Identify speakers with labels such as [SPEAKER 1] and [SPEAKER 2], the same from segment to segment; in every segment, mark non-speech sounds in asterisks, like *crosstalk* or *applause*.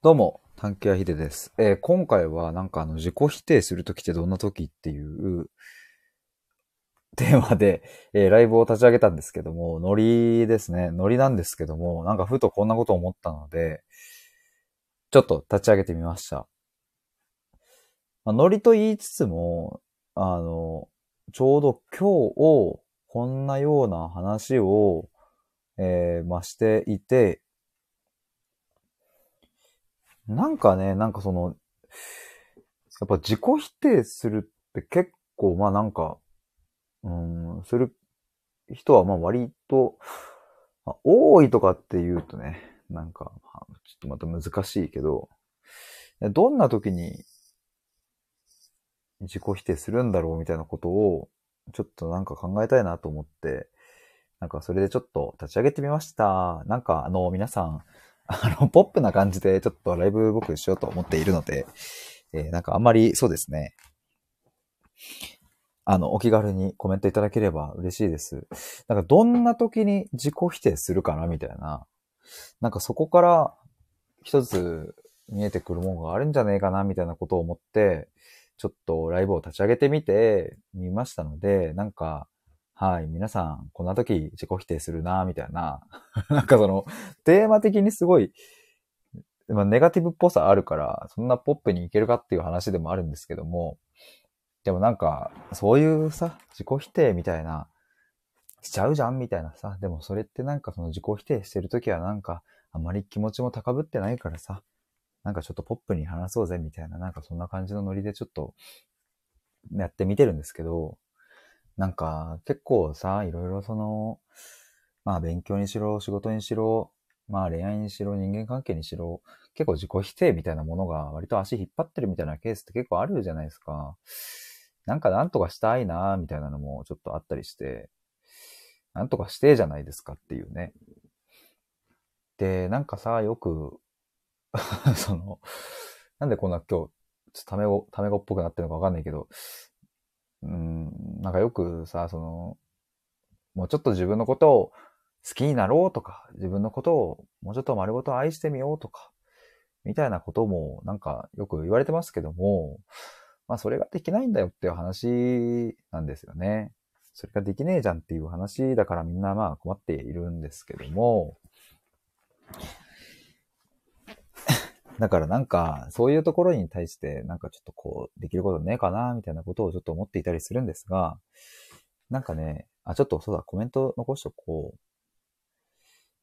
[SPEAKER 1] どうも、探検屋ひでです。えー今回はなんかあの自己否定するときってどんなときっていうテーマで、えーライブを立ち上げたんですけども、ノリですね。ノリなんですけども、なんかふとこんなこと思ったので、ちょっと立ち上げてみました。まあ、ノリと言いつつも、あの、ちょうど今日を、こんなような話を、えーまあ、していて、なんかね、なんかその、やっぱ自己否定するって結構、まあなんか、うん、する人はまあ割と、まあ多いとかって言うとね、なんか、ちょっとまた難しいけど、どんな時に自己否定するんだろうみたいなことを、ちょっとなんか考えたいなと思って、なんかそれでちょっと立ち上げてみました。なんかあの皆さん、あの、ポップな感じでちょっとライブ僕しようと思っているので、えーなんかあんまりそうですね。あの、お気軽にコメントいただければ嬉しいです。なんかどんな時に自己否定するかなみたいな。なんかそこから一つ見えてくるものがあるんじゃねえかなみたいなことを思って、ちょっとライブを立ち上げてみてみましたので、なんか、はい、皆さん、こんな時自己否定するな、みたいな。*laughs* なんかその、テーマ的にすごい、まあ、ネガティブっぽさあるから、そんなポップにいけるかっていう話でもあるんですけども、でもなんか、そういうさ、自己否定みたいな、しちゃうじゃんみたいなさ、でもそれってなんかその自己否定してるときはなんか、あまり気持ちも高ぶってないからさ、なんかちょっとポップに話そうぜみたいな、なんかそんな感じのノリでちょっと、やってみてるんですけど、なんか結構さ、いろいろその、まあ勉強にしろ、仕事にしろ、まあ恋愛にしろ、人間関係にしろ、結構自己否定みたいなものが割と足引っ張ってるみたいなケースって結構あるじゃないですか。なんかなんとかしたいなみたいなのもちょっとあったりして、なんとかしてじゃないですかっていうね。で、なんかさ、よく、*laughs* その、なんでこんな今日、ちょっとタメ語、タメ語っぽくなってるのかわかんないけど、うん、なんかよくさ、その、もうちょっと自分のことを好きになろうとか、自分のことをもうちょっと丸ごと愛してみようとか、みたいなこともなんかよく言われてますけども、まあそれができないんだよっていう話なんですよね。それができねえじゃんっていう話だからみんなまあ困っているんですけども、だからなんか、そういうところに対して、なんかちょっとこう、できることねえかな、みたいなことをちょっと思っていたりするんですが、なんかね、あ、ちょっとそうだ、コメント残しとこう。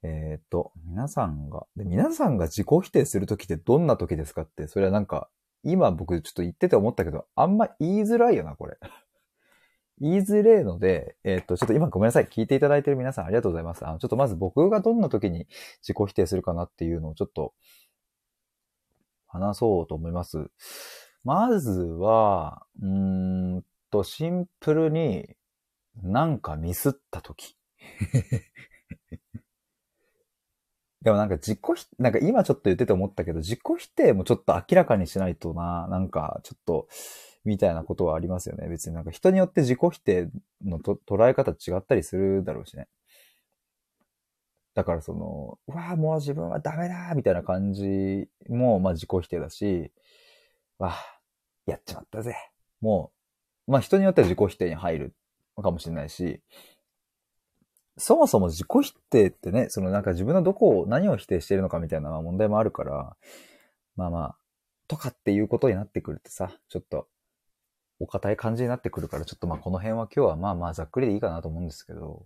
[SPEAKER 1] えーっと、皆さんが、で、皆さんが自己否定するときってどんなときですかって、それはなんか、今僕ちょっと言ってて思ったけど、あんま言いづらいよな、これ。*laughs* 言いづれえので、えーっと、ちょっと今ごめんなさい。聞いていただいてる皆さんありがとうございます。あの、ちょっとまず僕がどんな時に自己否定するかなっていうのをちょっと話そうと思います。まずは、うーんと、シンプルになんかミスった時。*laughs* でもなんか自己否、なんか今ちょっと言ってて思ったけど、自己否定もちょっと明らかにしないとな、なんかちょっと、みたいなことはありますよね。別になんか人によって自己否定のと捉え方違ったりするだろうしね。だからその、うわあ、もう自分はダメだみたいな感じも、まあ自己否定だし、わあ、やっちまったぜ。もう、まあ人によっては自己否定に入るかもしれないし、そもそも自己否定ってね、そのなんか自分のどこを、何を否定しているのかみたいな問題もあるから、まあまあ、とかっていうことになってくるとさ、ちょっと、お堅い感じになってくるから、ちょっとまあこの辺は今日はまあまあざっくりでいいかなと思うんですけど、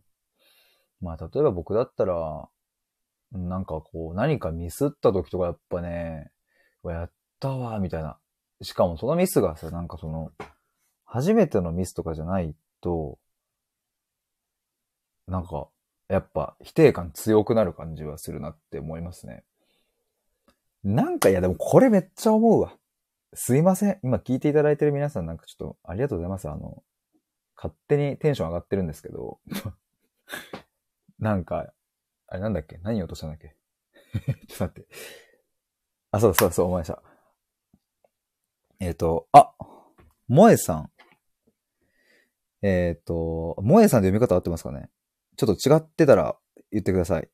[SPEAKER 1] まあ例えば僕だったら、なんかこう、何かミスった時とかやっぱね、やったわ、みたいな。しかもそのミスがさ、なんかその、初めてのミスとかじゃないと、なんか、やっぱ否定感強くなる感じはするなって思いますね。なんか、いやでもこれめっちゃ思うわ。すいません。今聞いていただいてる皆さんなんかちょっとありがとうございます。あの、勝手にテンション上がってるんですけど、なんか、あれなんだっけ？何言おうとしたんだっけ？*laughs* ちょっと待って。あ、そうそうそう、思いました。えっ、と、あ、萌えさん。えっ、と、萌えさんで読み方合ってますかね？ちょっと違ってたら言ってください。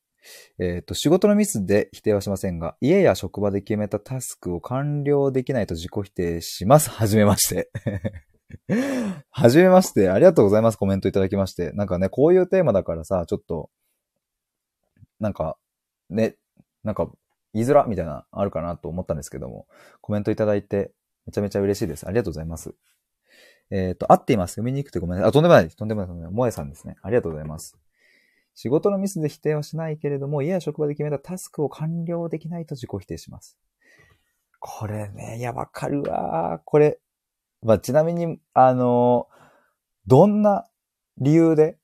[SPEAKER 1] えっ、と、仕事のミスで否定はしませんが、家や職場で決めたタスクを完了できないと自己否定します。はじめまして。はじめまして。ありがとうございます。コメントいただきまして。なんかね、こういうテーマだからさ、ちょっと、なんか、ね、なんか、言いづらみたいな、あるかなと思ったんですけども、コメントいただいて、めちゃめちゃ嬉しいです。ありがとうございます。えっ、ー、と、合っています。読みにくくてごめんなさい。あ、とんでもないです。とんでもない。萌えさんですね。ありがとうございます。仕事のミスで否定はしないけれども、家や職場で決めたタスクを完了できないと自己否定します。これね、いや、わかるわ。これ、まあ、ちなみに、あの、どんな理由で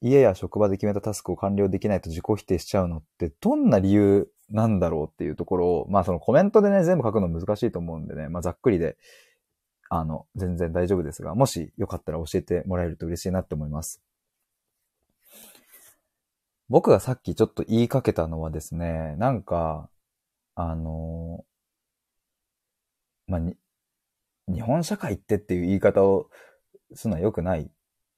[SPEAKER 1] 家や職場で決めたタスクを完了できないと自己否定しちゃうのって、どんな理由なんだろうっていうところを、まあそのコメントでね、全部書くの難しいと思うんでね、まあざっくりで、あの、全然大丈夫ですが、もしよかったら教えてもらえると嬉しいなって思います。僕がさっきちょっと言いかけたのはですね、なんか、あの、まあ、に、日本社会ってっていう言い方をするのは良くない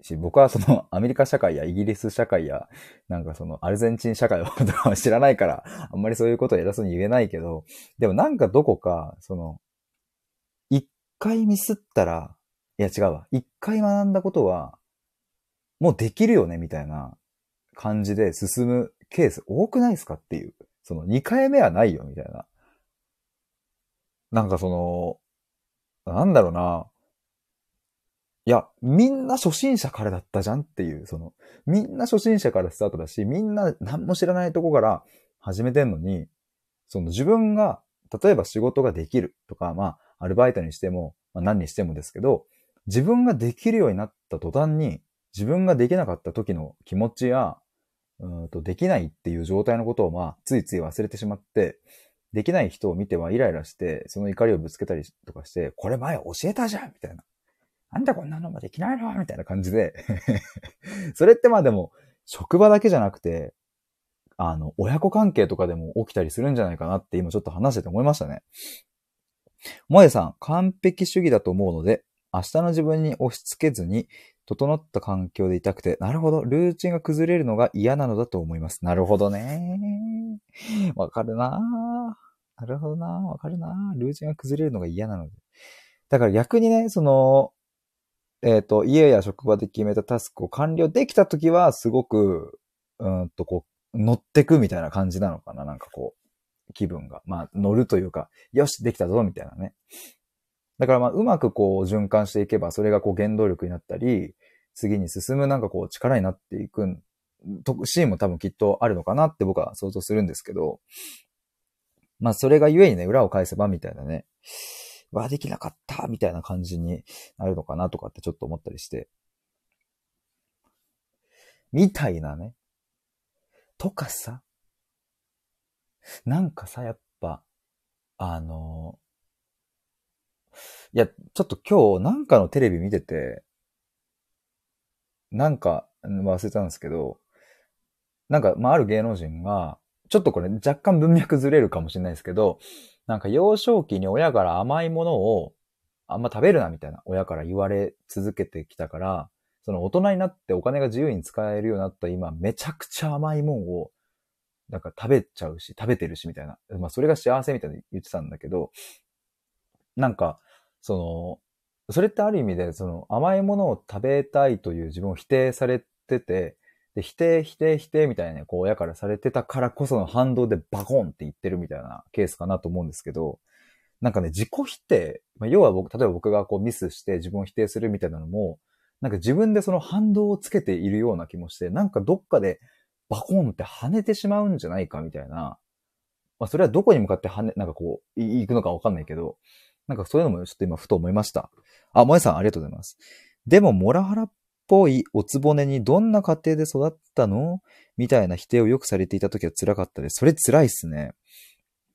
[SPEAKER 1] し、僕はその *laughs* アメリカ社会やイギリス社会や、なんかそのアルゼンチン社会を知らないから、あんまりそういうことを偉そうに言えないけど、でもなんかどこか、その、一回ミスったら、いや違うわ。一回学んだことは、もうできるよね、みたいな感じで進むケース多くないですかっていう。その二回目はないよ、みたいな。なんかその、なんだろうな。いや、みんな初心者からだったじゃんっていう、その、みんな初心者からスタートだし、みんな何も知らないとこから始めてんのに、その自分が、例えば仕事ができるとか、まあ、アルバイトにしても、まあ何にしてもですけど、自分ができるようになった途端に、自分ができなかった時の気持ちや、うんと、できないっていう状態のことを、まあ、ついつい忘れてしまって、できない人を見てはイライラして、その怒りをぶつけたりとかして、これ前教えたじゃんみたいな。なんでこんなのもできないの？みたいな感じで *laughs* それってまあでも、職場だけじゃなくて、あの、親子関係とかでも起きたりするんじゃないかなって今ちょっと話してて思いましたね。萌えさん、完璧主義だと思うので、明日の自分に押し付けずに、整った環境でいたくて、なるほど、ルーチンが崩れるのが嫌なのだと思います。なるほどね。わかるななるほどなわかるなルーチンが崩れるのが嫌なので。だから逆にね、その、えっ、ー、と、家や職場で決めたタスクを完了できたときは、すごく、うんとこう、乗ってくみたいな感じなのかななんかこう、気分が。まあ、乗るというか、よし、できたぞ、みたいなね。だからまあ、うまくこう、循環していけば、それがこう、原動力になったり、次に進むなんかこう、力になっていくシーンも多分きっとあるのかなって僕は想像するんですけど、まあ、それがゆえにね、裏を返せばみたいなね。はできなかったみたいな感じになるのかなとかってちょっと思ったりして。みたいなね。とかさ。なんかさ、やっぱ、あの、いや、ちょっと今日なんかのテレビ見てて、なんか忘れたんですけど、なんか、まあ、ある芸能人が、ちょっとこれ若干文脈ずれるかもしれないですけど、なんか幼少期に親から甘いものをあんま食べるなみたいな親から言われ続けてきたから、その大人になってお金が自由に使えるようになった今、めちゃくちゃ甘いもんを、なんか食べちゃうし、食べてるしみたいな。まあそれが幸せみたいに言ってたんだけど、なんか、その、それってある意味で、その甘いものを食べたいという自分を否定されてて、で、否定、否定、否定みたいな、こう、親からされてたからこその反動でバコンって言ってるみたいなケースかなと思うんですけど、なんかね、自己否定、まあ、要は僕、例えば僕がこうミスして自分を否定するみたいなのも、なんか自分でその反動をつけているような気もして、なんかどっかでバコンって跳ねてしまうんじゃないかみたいな。まあそれはどこに向かって跳ね、なんかこう、行くのかわかんないけど、なんかそういうのもちょっと今ふと思いました。あ、萌えさんありがとうございます。でも、モラハラっぽいおつぼねにどんな家庭で育ったの？みたいな否定をよくされていた時は辛かったです。それ辛いっすね。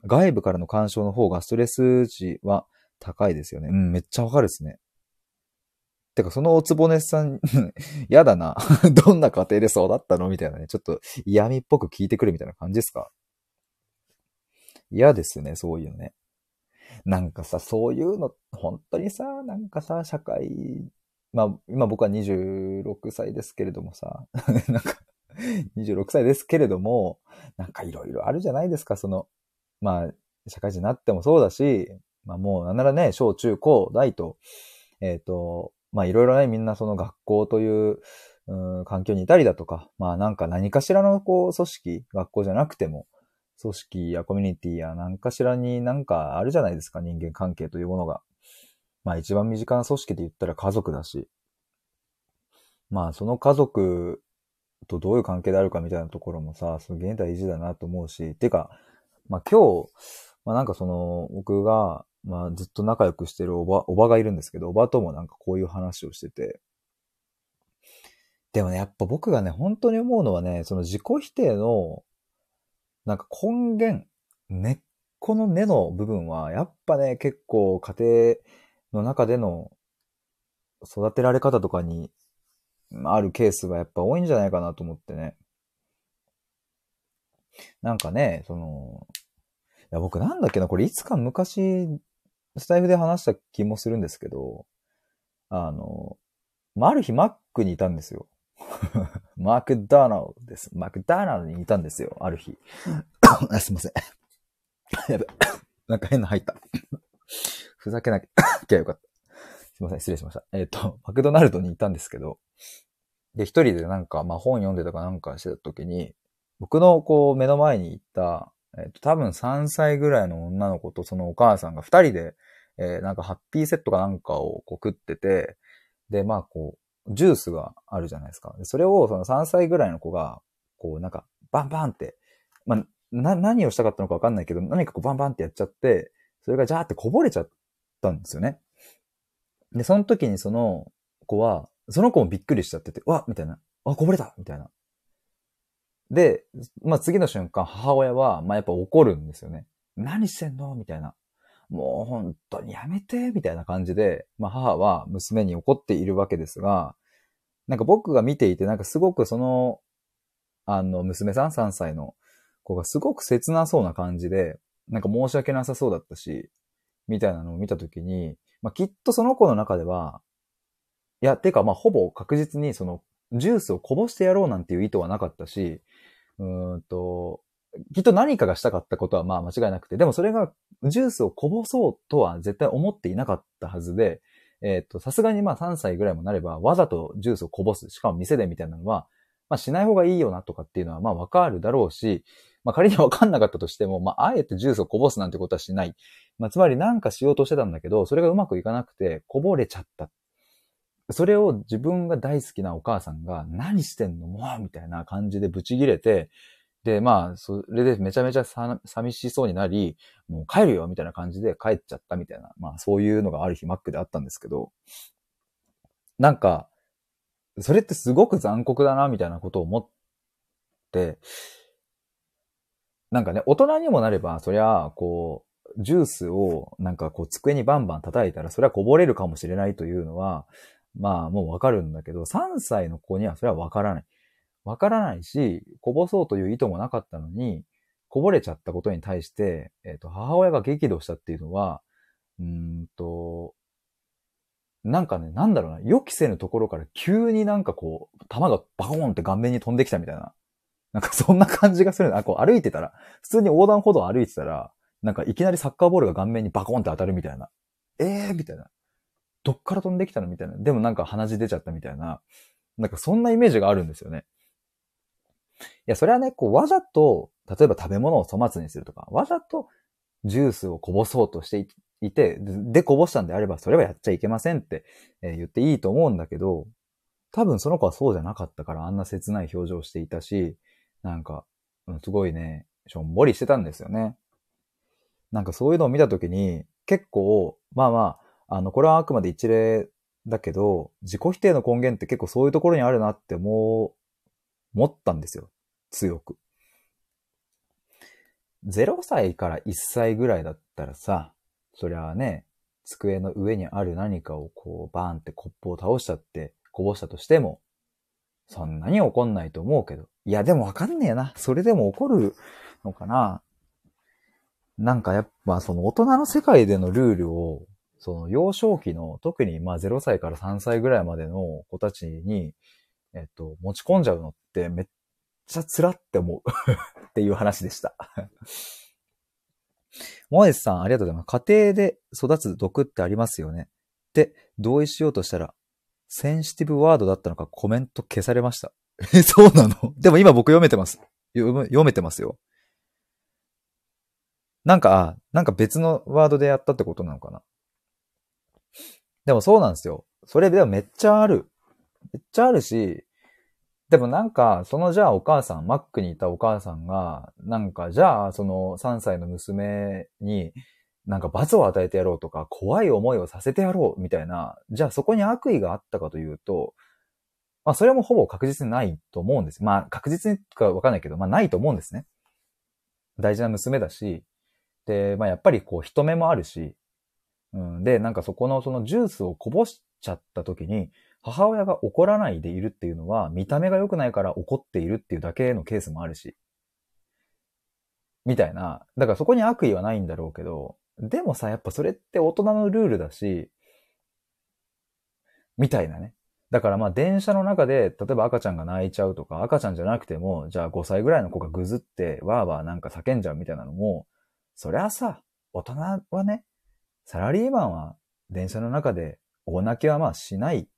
[SPEAKER 1] 外部からの干渉の方がストレス値は高いですよね。うん、めっちゃわかるっすね。てか、そのおつぼねさん *laughs* やだな。*laughs* どんな家庭で育ったの？みたいなね。ちょっと嫌味っぽく聞いてくるみたいな感じですか？嫌ですね、そういうのね。なんかさ、そういうの、本当にさ、なんかさ、社会まあ、今僕は26歳ですけれどもさ、*laughs* なんか、26歳ですけれども、なんかいろいろあるじゃないですか、その、まあ、社会人になってもそうだし、まあもうなんならね、小中高大と、えっ、ー、と、まあいろいろね、みんなその学校という、うん、環境にいたりだとか、まあなんか何かしらのこう組織、学校じゃなくても、組織やコミュニティや何かしらになんかあるじゃないですか、人間関係というものが。まあ一番身近な組織で言ったら家族だし。まあその家族とどういう関係であるかみたいなところもさ、すげえ大事だなと思うし、てか、まあ今日、まあなんかその、僕が、まあずっと仲良くしてるおば、おばがいるんですけど、おばともなんかこういう話をしてて、でもね、やっぱ僕がね、本当に思うのはね、その自己否定の、なんか根源、根っこの根の部分は、やっぱね、結構家庭の中での育てられ方とかにあるケースがやっぱ多いんじゃないかなと思ってね。なんかね、その、いや僕なんだっけな、これいつか昔、スタイフで話した気もするんですけど、あの、まあ、ある日マックにいたんですよ。*laughs* マクダナルです。マクダナルにいたんですよ、ある日。*coughs* すいません。*coughs* やべ。*coughs* なんか変な入った。ふざけなきゃよかった。すいません、失礼しました。えっ、ー、と、*laughs* マクドナルドにいたんですけど、で、一人でなんか、まあ本読んでたかなんかしてた時に、僕のこう目の前に行った、えっ、ー、と、多分3歳ぐらいの女の子とそのお母さんが二人で、えー、なんかハッピーセットかなんかをこう食ってて、で、まあこう、ジュースがあるじゃないですか。それをその3歳ぐらいの子が、こうなんか、バンバンって、まあ、な、何をしたかったのかわかんないけど、何かこうバンバンってやっちゃって、それがジャーってこぼれちゃったんですよね。で、その時にその子は、その子もびっくりしちゃってて、わみたいな。あ、こぼれたみたいな。で、まあ、次の瞬間、母親は、まあ、やっぱ怒るんですよね。何してんの？みたいな。もう本当にやめてみたいな感じで、まあ、母は娘に怒っているわけですが、なんか僕が見ていて、なんかすごくその、あの、娘さん3歳の子がすごく切なそうな感じで、なんか申し訳なさそうだったし、みたいなのを見たときに、まあ、きっとその子の中では、いや、てか、まあ、ほぼ確実にその、ジュースをこぼしてやろうなんていう意図はなかったし、うんと、きっと何かがしたかったことはまあ間違いなくて、でもそれがジュースをこぼそうとは絶対思っていなかったはずで、えっ、ー、と、さすがにまあ3歳ぐらいもなればわざとジュースをこぼす、しかも店でみたいなのは、まあしない方がいいよなとかっていうのはまあわかるだろうし、まあ仮にわかんなかったとしても、まああえてジュースをこぼすなんてことはしない。まあつまりなんかしようとしてたんだけど、それがうまくいかなくてこぼれちゃった。それを自分が大好きなお母さんが何してんの？もうみたいな感じでブチギレて、で、まあ、それでめちゃめちゃさ寂しそうになり、もう帰るよみたいな感じで帰っちゃったみたいな、まあそういうのがある日マックであったんですけど、なんか、それってすごく残酷だなみたいなことを思って、なんかね、大人にもなれば、そりゃ、こう、ジュースをなんかこう机にバンバン叩いたら、それはこぼれるかもしれないというのは、まあもうわかるんだけど、3歳の子にはそれはわからない。わからないし、こぼそうという意図もなかったのに、こぼれちゃったことに対して、えっ、ー、と、母親が激怒したっていうのは、うんと、なんかね、なんだろうな、予期せぬところから急になんかこう、弾がバコーンって顔面に飛んできたみたいな。なんか *laughs* そんな感じがするあ、こう歩いてたら、普通に横断歩道歩いてたら、なんかいきなりサッカーボールが顔面にバコーンって当たるみたいな。ええー、みたいな。どっから飛んできたのみたいな。でもなんか鼻血出ちゃったみたいな。なんかそんなイメージがあるんですよね。いや、それはね、こう、わざと、例えば食べ物を粗末にするとか、わざとジュースをこぼそうとしていて、で、こぼしたんであれば、それはやっちゃいけませんって、え言っていいと思うんだけど、多分その子はそうじゃなかったから、あんな切ない表情をしていたし、なんか、すごいね、しょんぼりしてたんですよね。なんかそういうのを見たときに、結構、まあまあ、あの、これはあくまで一例だけど、自己否定の根源って結構そういうところにあるなって思思ったんですよ。強く。0歳から1歳ぐらいだったらさ、そりゃあね、机の上にある何かをこうバーンってコップを倒しちゃってこぼしたとしても、そんなに怒んないと思うけど。いや、でもわかんねえな。それでも怒るのかな。なんかやっぱその大人の世界でのルールを、その幼少期の、特にまあ0歳から3歳ぐらいまでの子たちにえっと、持ち込んじゃうのってめっちゃ辛って思う *laughs* っていう話でした。*laughs* モエスさん、ありがとうございます。家庭で育つ毒ってありますよね。で、同意しようとしたら、センシティブワードだったのかコメント消されました。*laughs* え、そうなの？でも今僕読めてます。読め読めてますよ。なんか、あなんか別のワードでやったってことなのかな。でもそうなんですよ。それでもめっちゃある。めっちゃあるし、でもなんか、そのじゃあお母さん、マックにいたお母さんが、なんかじゃあその3歳の娘に、なんか罰を与えてやろうとか、怖い思いをさせてやろうみたいな、じゃあそこに悪意があったかというと、まあそれもほぼ確実にないと思うんです。まあ確実にかわかんないけど、まあないと思うんですね。大事な娘だし、で、まあやっぱりこう人目もあるし、うん、で、なんかそこのそのジュースをこぼしちゃった時に、母親が怒らないでいるっていうのは、見た目が良くないから怒っているっていうだけのケースもあるし。みたいな。だからそこに悪意はないんだろうけど、でもさ、やっぱそれって大人のルールだし、みたいなね。だからまあ電車の中で、例えば赤ちゃんが泣いちゃうとか、赤ちゃんじゃなくても、じゃあ5歳ぐらいの子がぐずって、わーわーなんか叫んじゃうみたいなのも、そりゃさ、大人はね、サラリーマンは電車の中で大泣きはまあしない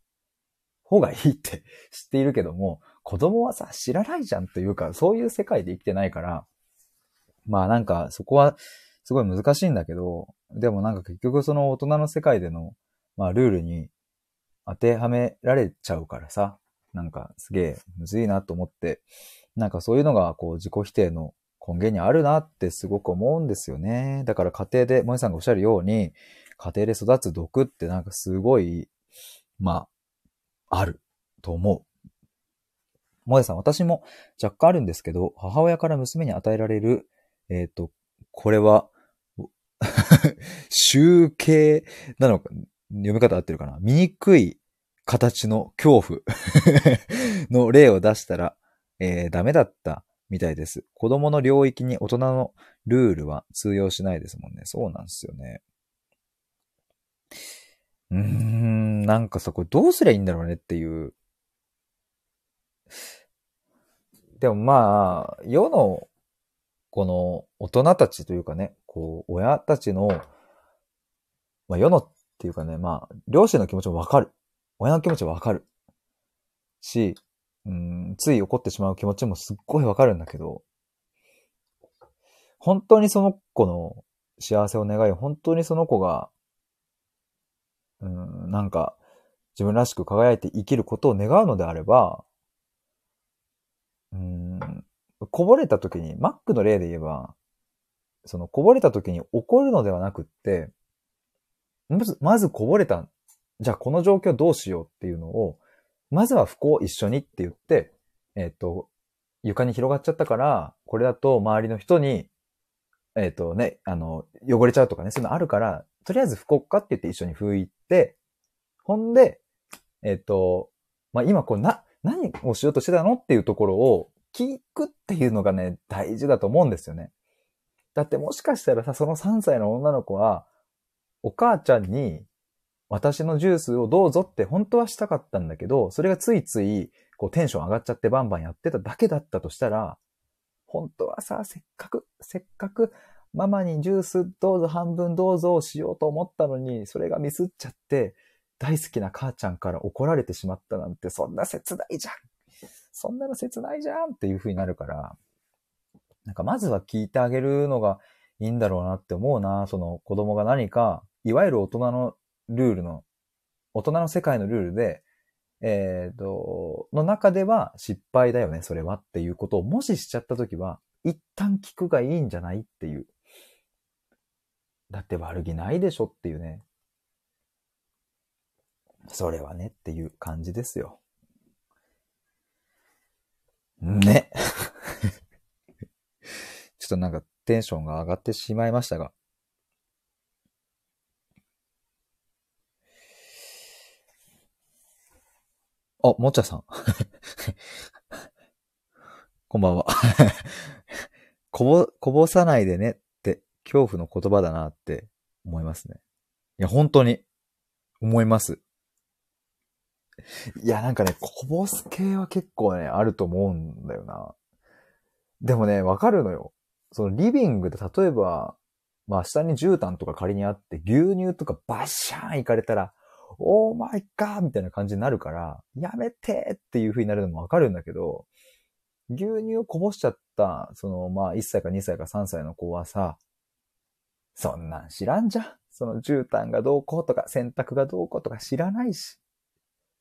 [SPEAKER 1] 方がいいって *laughs* 知っているけども、子供はさ、知らないじゃんというか、そういう世界で生きてないから、まあなんかそこはすごい難しいんだけど、でもなんか結局その大人の世界での、まあルールに当てはめられちゃうからさ、なんかすげえむずいなと思って、なんかそういうのがこう自己否定の根源にあるなってすごく思うんですよね。だから家庭で、萌えさんがおっしゃるように、家庭で育つ毒ってなんかすごい、まあ、あると思う。萌さん、私も若干あるんですけど、母親から娘に与えられる、えっ、と、これは、*laughs* 集計なのか、読み方合ってるかな？醜い形の恐怖 *laughs* の例を出したら、えーダメだったみたいです。子供の領域に大人のルールは通用しないですもんね。そうなんですよね。うーん、なんかさ、これどうすりゃいいんだろうねっていう。でもまあ、世の、この大人たちというかね、こう、親たちの、まあ世のっていうかね、まあ、両親の気持ちもわかる。親の気持ちもわかる。し、うん、つい怒ってしまう気持ちもすっごいわかるんだけど、本当にその子の幸せを願い、本当にその子が、うん、なんか、自分らしく輝いて生きることを願うのであれば、うん、こぼれた時に、マックの例で言えば、そのこぼれた時に怒るのではなくって、まず、まずこぼれた。じゃあこの状況どうしようっていうのを、まずは不幸一緒にって言って、えっ、と、床に広がっちゃったから、これだと周りの人に、えっ、とね、あの、汚れちゃうとかね、そういうのあるから、とりあえず不幸かって言って一緒に拭いて、ほんで、えっ、と、まあ、今こうな、何をしようとしてたのっていうところを聞くっていうのがね、大事だと思うんですよね。だってもしかしたらさ、その3歳の女の子は、お母ちゃんに、私のジュースをどうぞって本当はしたかったんだけど、それがついつい、こうテンション上がっちゃってバンバンやってただけだったとしたら、本当はさ、せっかく、せっかくママにジュースどうぞ半分どうぞをしようと思ったのに、それがミスっちゃって、大好きな母ちゃんから怒られてしまったなんて、そんな切ないじゃんそんなの切ないじゃんっていう風になるから、なんかまずは聞いてあげるのがいいんだろうなって思うな。その子供が何か、いわゆる大人のルールの、大人の世界のルールで、えっ、と、の中では失敗だよね、それはっていうことをもししちゃったときは、一旦聞くがいいんじゃないっていう。だって悪気ないでしょっていうね。それはねっていう感じですよ。ね。*laughs* ちょっとなんかテンションが上がってしまいましたが。あ、もちゃさん。*laughs* こんばんは。*laughs* こぼ、こぼさないでね恐怖の言葉だなって思いますね。いや、本当に思います。いや、なんかね、こぼす系は結構ね、あると思うんだよな。でもね、わかるのよ。そのリビングで例えば、まあ下に絨毯とか仮にあって牛乳とかバッシャーン行かれたら、オーマイガーみたいな感じになるから、やめてっていう風になるのもわかるんだけど、牛乳をこぼしちゃった、その、まあ1歳か2歳か3歳の子はさ、そんなん知らんじゃん。その絨毯がどうこうとか洗濯がどうこうとか知らないし。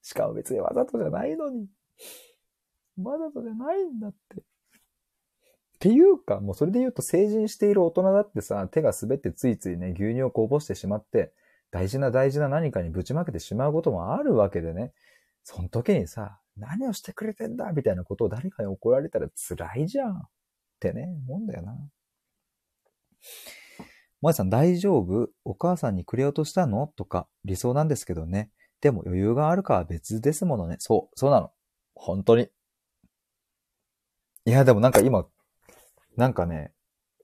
[SPEAKER 1] しかも別にわざとじゃないのに。わざとじゃないんだって。っていうか、もうそれで言うと成人している大人だってさ、手が滑ってついついね、牛乳をこぼしてしまって、大事な大事な何かにぶちまけてしまうこともあるわけでね。その時にさ、何をしてくれてんだ？みたいなことを誰かに怒られたら辛いじゃん。ってね、思うんだよな。萌さん大丈夫？お母さんにくれようとしたの？とか理想なんですけどね。でも余裕があるかは別ですものね。そう、そうなの。本当に。いや、でもなんか今、なんかね、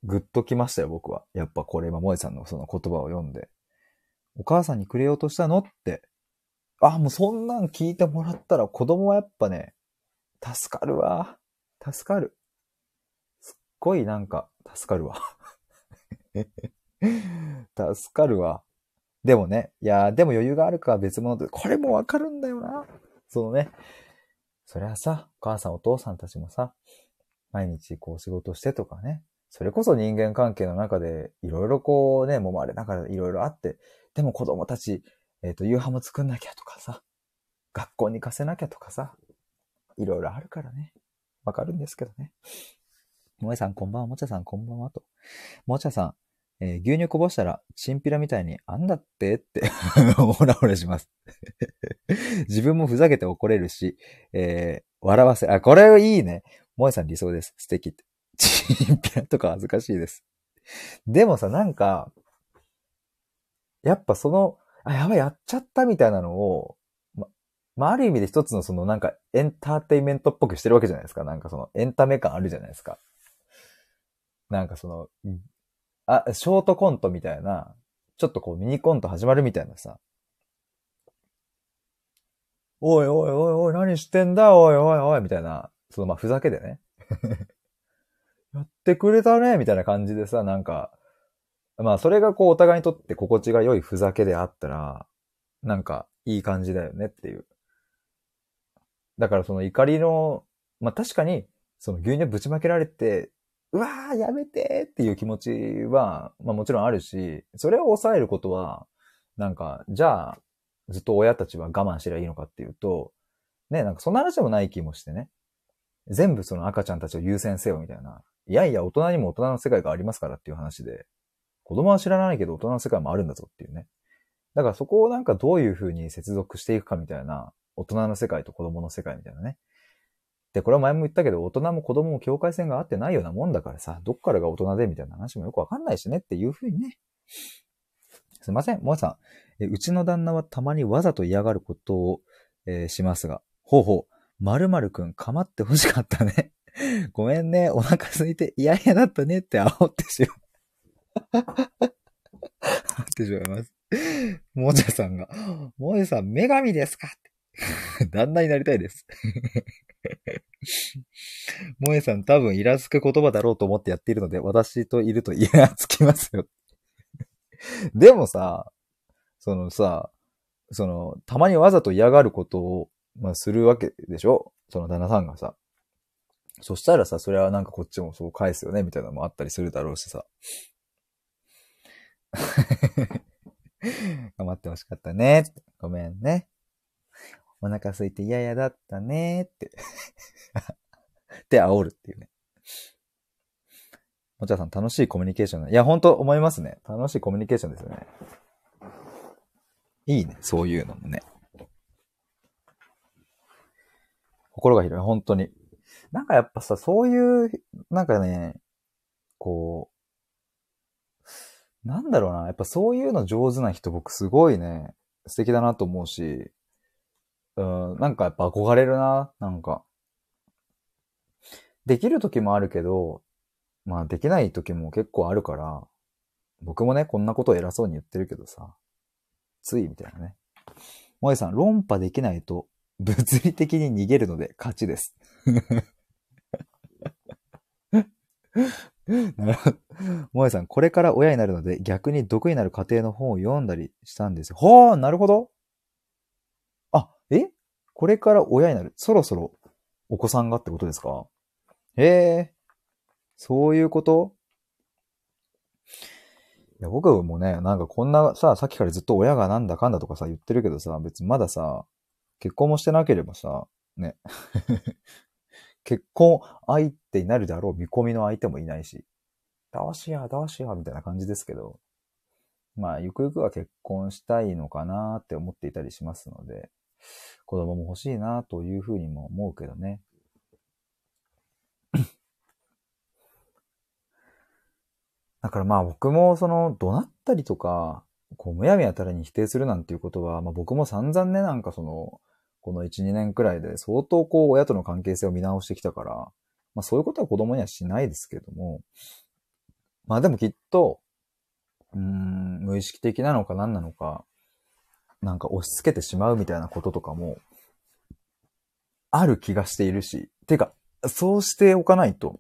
[SPEAKER 1] ぐっときましたよ、僕は。やっぱこれ今、萌えさんのその言葉を読んで。お母さんにくれようとしたの？って。あ、もうそんなん聞いてもらったら子供はやっぱね、助かるわ。助かる。すっごいなんか、助かるわ。*laughs* 助かるわ。でもね、いや、でも余裕があるかは別物で、これもわかるんだよな。そのね、そりゃさ、お母さんお父さんたちもさ、毎日こう仕事してとかね、それこそ人間関係の中でいろいろこうね、揉まれながらいろいろあって、でも子供たち、えっ、ー、と、夕飯も作んなきゃとかさ、学校に行かせなきゃとかさ、いろいろあるからね。わかるんですけどね。もえさんこんばんは、もちゃさんこんばんはと。もちゃさん、えー、牛乳こぼしたら、チンピラみたいに、あんだってってオラオラします *laughs* 自分もふざけて怒れるし、えー、笑わせ、あ、これいいね。萌えさん理想です。素敵って。*laughs* チンピラとか恥ずかしいです。でもさ、なんか、やっぱその、あ、やばい、やっちゃったみたいなのを、ま、まあ、ある意味で一つのそのなんかエンターテイメントっぽくしてるわけじゃないですか。なんかそのエンタメ感あるじゃないですか。なんかその、あ、ショートコントみたいな、ちょっとこうミニコント始まるみたいなさ。おいおいおいおい、何してんだ？おいおいおい、みたいな、そのまあふざけでね。*laughs* やってくれたね？みたいな感じでさ、なんか、まあそれがこうお互いにとって心地が良いふざけであったら、なんかいい感じだよねっていう。だからその怒りの、まあ確かに、その牛乳ぶちまけられて、うわー、やめてっていう気持ちは、まあもちろんあるし、それを抑えることは、なんか、じゃあ、ずっと親たちは我慢すりゃいいのかっていうと、ね、なんかそんな話でもない気もしてね。全部その赤ちゃんたちを優先せよみたいな。いやいや、大人にも大人の世界がありますからっていう話で、子供は知らないけど大人の世界もあるんだぞっていうね。だからそこをなんかどういう風に接続していくかみたいな、大人の世界と子供の世界みたいなね。で、これは前も言ったけど、大人も子供も境界線が合ってないようなもんだからさ、どっからが大人でみたいな話もよくわかんないしねっていうふうにね。すいません、もえさん。えうちの旦那はたまにわざと嫌がることを、えー、しますが、ほうほう、〇〇くん構ってほしかったね。*laughs* ごめんね、お腹空いて嫌々だったねって煽ってしまう。煽ってしまいます。もちゃさんが、もえさん、女神ですかって。*laughs* 旦那になりたいです。*laughs* 萌えさん多分イラつく言葉だろうと思ってやっているので、私といるとイラつきますよ。*laughs* でもさ、そのさ、その、たまにわざと嫌がることを、まあ、するわけでしょ？その旦那さんがさ。そしたらさ、それはなんかこっちもそう返すよね、みたいなのもあったりするだろうしさ。*laughs* 頑張ってほしかったね。ごめんね。お腹空いて嫌々だったねーって *laughs* で、煽るっていうね。もちゃさん、楽しいコミュニケーションいや、ほんと思いますね。楽しいコミュニケーションですよね。いいね、そういうのもね。心が広い、本当に。なんかやっぱさ、そういう、なんかね、こう、なんだろうな、やっぱそういうの上手な人僕すごいね、素敵だなと思うし、うん、なんかやっぱ憧れるな、なんか。できる時もあるけど、まあできない時も結構あるから、僕もね、こんなこと偉そうに言ってるけどさ、ついみたいなね。萌えさん、論破できないと物理的に逃げるので勝ちです。*laughs* なるほど。萌えさん、これから親になるので、逆に毒になる家庭の本を読んだりしたんですよ。はあ、なるほど。これから親になる。そろそろお子さんがってことですか？へえ、そういうこと？いや、僕もね、なんかこんなさ、さっきからずっと親がなんだかんだとかさ、言ってるけどさ、別にまださ、結婚もしてなければさ、ね。*laughs* 結婚相手になるであろう見込みの相手もいないし、どうしようどうしようみたいな感じですけど、まあ、ゆくゆくは結婚したいのかなって思っていたりしますので、子供も欲しいなというふうにも思うけどね。*coughs* だからまあ僕もその怒鳴ったりとか、こうむやみやたらに否定するなんていうことは、まあ僕も散々ね、なんかその、この1、2年くらいで相当こう親との関係性を見直してきたから、まあそういうことは子供にはしないですけども、まあでもきっと、うーん、無意識的なのか何なのか、なんか押し付けてしまうみたいなこととかも、ある気がしているし、てか、そうしておかないと、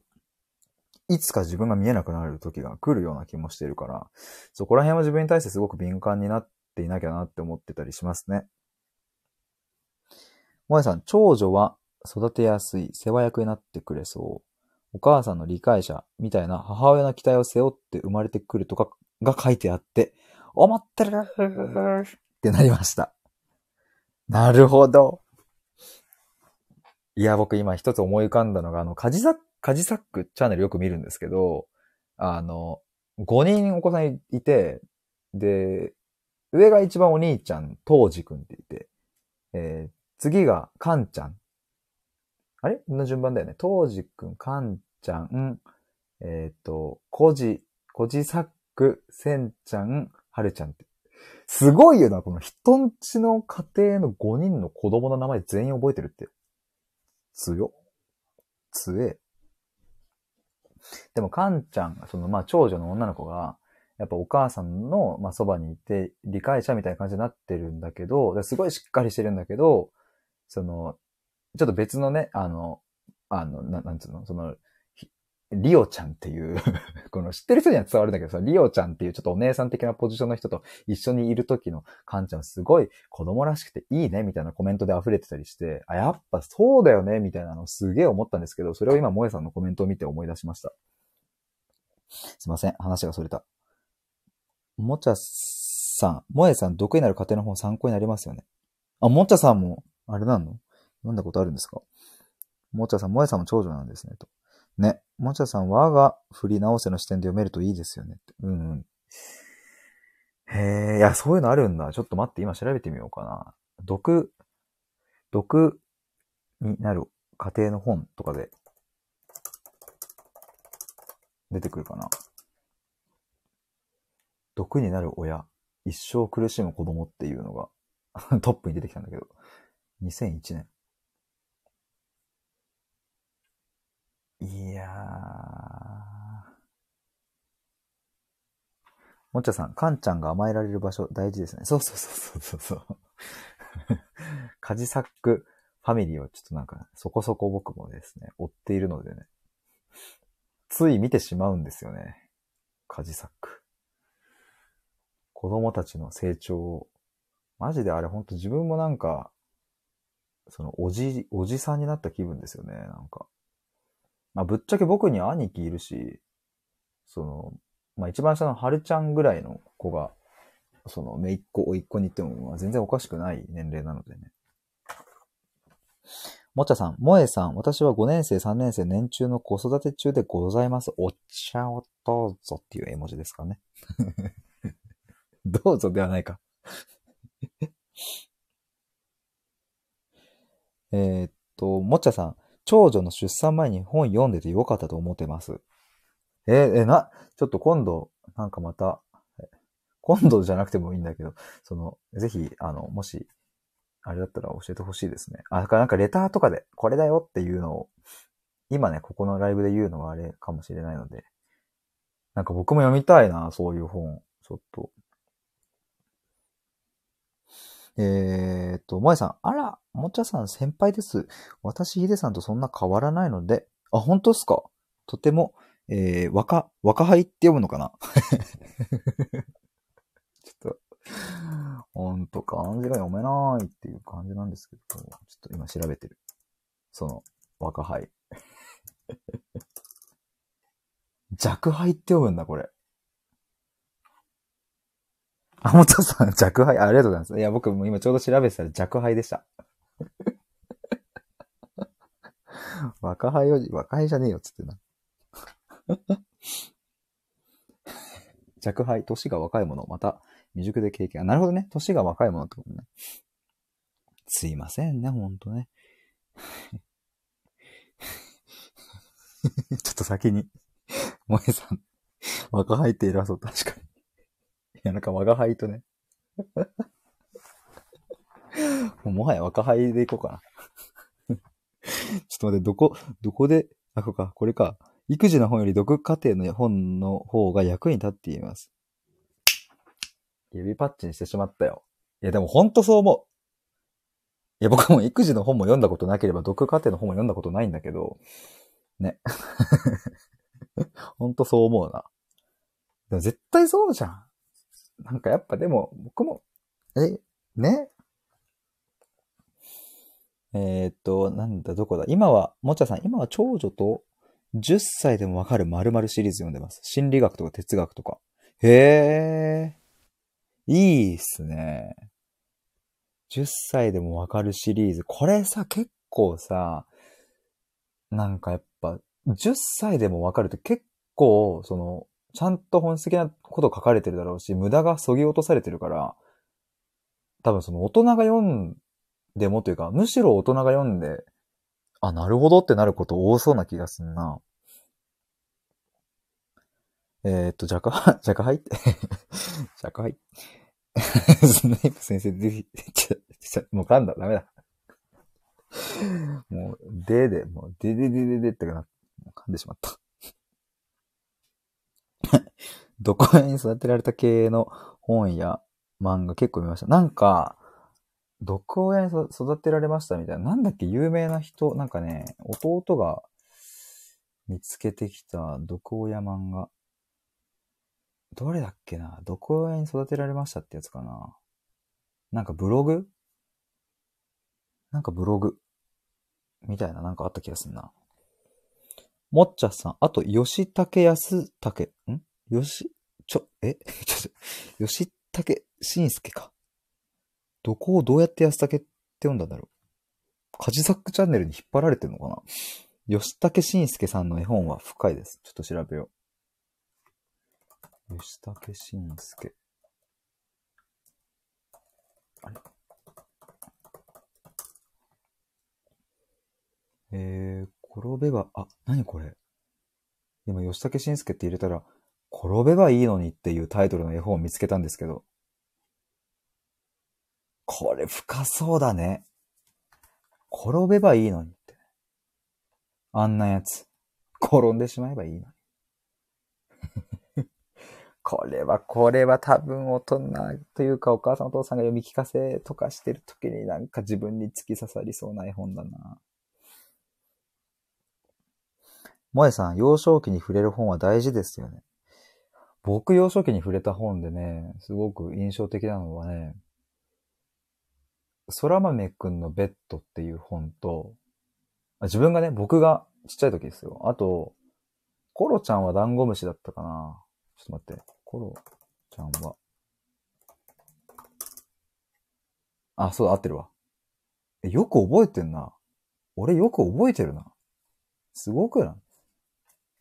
[SPEAKER 1] いつか自分が見えなくなる時が来るような気もしているから、そこら辺は自分に対してすごく敏感になっていなきゃなって思ってたりしますね。もやさん、長女は育てやすい、世話役になってくれそう。お母さんの理解者みたいな母親の期待を背負って生まれてくるとかが書いてあって、思ってるってなりました。なるほど。いや、僕今一つ思い浮かんだのが、あの、カジサックカジサックチャンネルよく見るんですけど、あの、5人お子さんいて、で、上が一番お兄ちゃん、当時くんっていて、えー、次がカンちゃん。あれ？の順番だよね。当時くん、カンちゃん、えっ、ー、と、コジ、コジサック、センちゃん、ハルちゃんって。すごいよな、この人んちの家庭の5人の子供の名前全員覚えてるって。強。強え。でも、カンちゃん、その、まあ、長女の女の子が、やっぱお母さんの、まあ、そばにいて、理解者みたいな感じになってるんだけど、すごいしっかりしてるんだけど、その、ちょっと別のね、あの、あの、ななんつうの、その、リオちゃんっていう *laughs* この知ってる人には伝わるんだけどさ、リオちゃんっていうちょっとお姉さん的なポジションの人と一緒にいる時のカンちゃんすごい子供らしくていいねみたいなコメントで溢れてたりして、あ、やっぱそうだよねみたいなのすげえ思ったんですけど、それを今萌えさんのコメントを見て思い出しました。すいません、話がそれた。もちゃさん、萌えさん、毒になる家庭の本参考になりますよね。あ、もちゃさんも、あれなの？読んだことあるんですか？もちゃさん、萌えさんも長女なんですね、と。ね。もちゃさん、我が振り直せの視点で読めるといいですよね。うんうん。へえ、いや、そういうのあるんだ。ちょっと待って、今調べてみようかな。毒、毒になる家庭の本とかで出てくるかな。毒になる親、一生苦しむ子供っていうのが *laughs* トップに出てきたんだけど、2001年。いやー。もっちゃさん、かんちゃんが甘えられる場所大事ですね。そうそうそうそうそうそうカジサックファミリーはちょっとなんか、そこそこ僕もですね、追っているのでね、つい見てしまうんですよね。カジサック。子供たちの成長を、マジであれほんと自分もなんか、そのおじ、おじさんになった気分ですよね、なんか。まあ、ぶっちゃけ僕に兄貴いるし、その、まあ、一番下の春ちゃんぐらいの子が、その、めいっ子、おいっ子に行っても、まあ、全然おかしくない年齢なのでね。もちゃさん、もえさん、私は5年生、3年生、年中の子育て中でございます。お茶をどうぞっていう絵文字ですかね。*laughs* どうぞではないか *laughs* えっと、もちゃさん、長女の出産前に本読んでてよかったと思ってます。えー、えな、ちょっと今度、なんかまた、今度じゃなくてもいいんだけど、その、ぜひ、あの、もし、あれだったら教えてほしいですね。あ、だからなんかレターとかで、これだよっていうのを、今ね、ここのライブで言うのはあれかもしれないので、なんか僕も読みたいな、そういう本。ちょっと。えー、っと、萌さん、あら、もちゃさん先輩です。私、ヒデさんとそんな変わらないので、あ、本当ですか？とてもえー、若、若輩って読むのかな？*laughs* ちょっと、ほんと漢字が読めないっていう感じなんですけど、ちょっと今調べてる。その、若輩。*laughs* 弱輩って読むんだ、これ。あ、もちろさん、弱輩、ありがとうございます。いや、僕も今ちょうど調べてたら弱輩でした。*laughs* 若輩より、若輩じゃねえよ、つってな。弱輩、年が若いもの、また、未熟で経験。あなるほどね。年が若いものってことね。すいませんね、ほんとね。*laughs* ちょっと先に、萌えさん、若輩って偉そう、確かに。いや、なんか若輩とね。*laughs* ももはや若輩でいこうかな。*laughs* ちょっと待って、どこ、どこで、あ、こか、これか。育児の本より読家庭の本の方が役に立っています。指パッチンしてしまったよ。いや、でもほんとそう思う。いや、僕も育児の本も読んだことなければ、読家庭の本も読んだことないんだけど、ね。ほんとそう思うな。でも絶対そうじゃん。なんかやっぱでも、僕も、え、ね？えー、っと、なんだ、どこだ？今は、もちゃさん、今は長女と10歳でもわかる〇〇シリーズ読んでます。心理学とか哲学とか。へー。いいっすね。10歳でもわかるシリーズ。これさ、結構さ、なんかやっぱ、10歳でもわかるって結構、その、ちゃんと本質的なこと書かれてるだろうし、無駄が削ぎ落とされてるから、多分その大人が読んでもというか、むしろ大人が読んで、あ、なるほどってなること多そうな気がすんな。えー、っと、ジャカ、*laughs* ジャカハイ？って、ジャカハイ？スネイプ先生、ぜひ、ちょ、ちょ、もう噛んだ、ダメだ。もう、でで、もう、でででででってかな、噛んでしまった。どこに育てられた系の本や漫画結構見ました。なんか、毒親に育てられましたみたいな。なんだっけ、有名な人、なんかね、弟が見つけてきた毒親漫画。どれだっけな毒親に育てられましたってやつかななんかブログ？なんかブログみたいななんかあった気がすんな。もっちゃさん、あと、吉武康武、ん？吉、ちょ、え？*laughs* ちょっと、吉武慎介か。どこをどうやって安武って読んだんだろう。カジサックチャンネルに引っ張られてんのかな吉武慎介さんの絵本は深いです。ちょっと調べよう。吉武慎介。あれ？えー、転べば、あ、なにこれ？今、吉武慎介って入れたら、転べばいいのにっていうタイトルの絵本を見つけたんですけど。これ深そうだね。転べばいいのにって。あんなやつ。転んでしまえばいいのに。*laughs* これは、これは多分大人というかお母さんお父さんが読み聞かせとかしてる時になんか自分に突き刺さりそうな絵本だな。萌えさん、幼少期に触れる本は大事ですよね。僕、幼少期に触れた本でね、すごく印象的なのはね、空豆くんのベッドっていう本と、自分がね、僕がちっちゃい時ですよ。あと、コロちゃんはダンゴムシだったかな。ちょっと待って。コロちゃんは。あ、そうだ、合ってるわ。え、よく覚えてんな。俺よく覚えてるな。すごくない？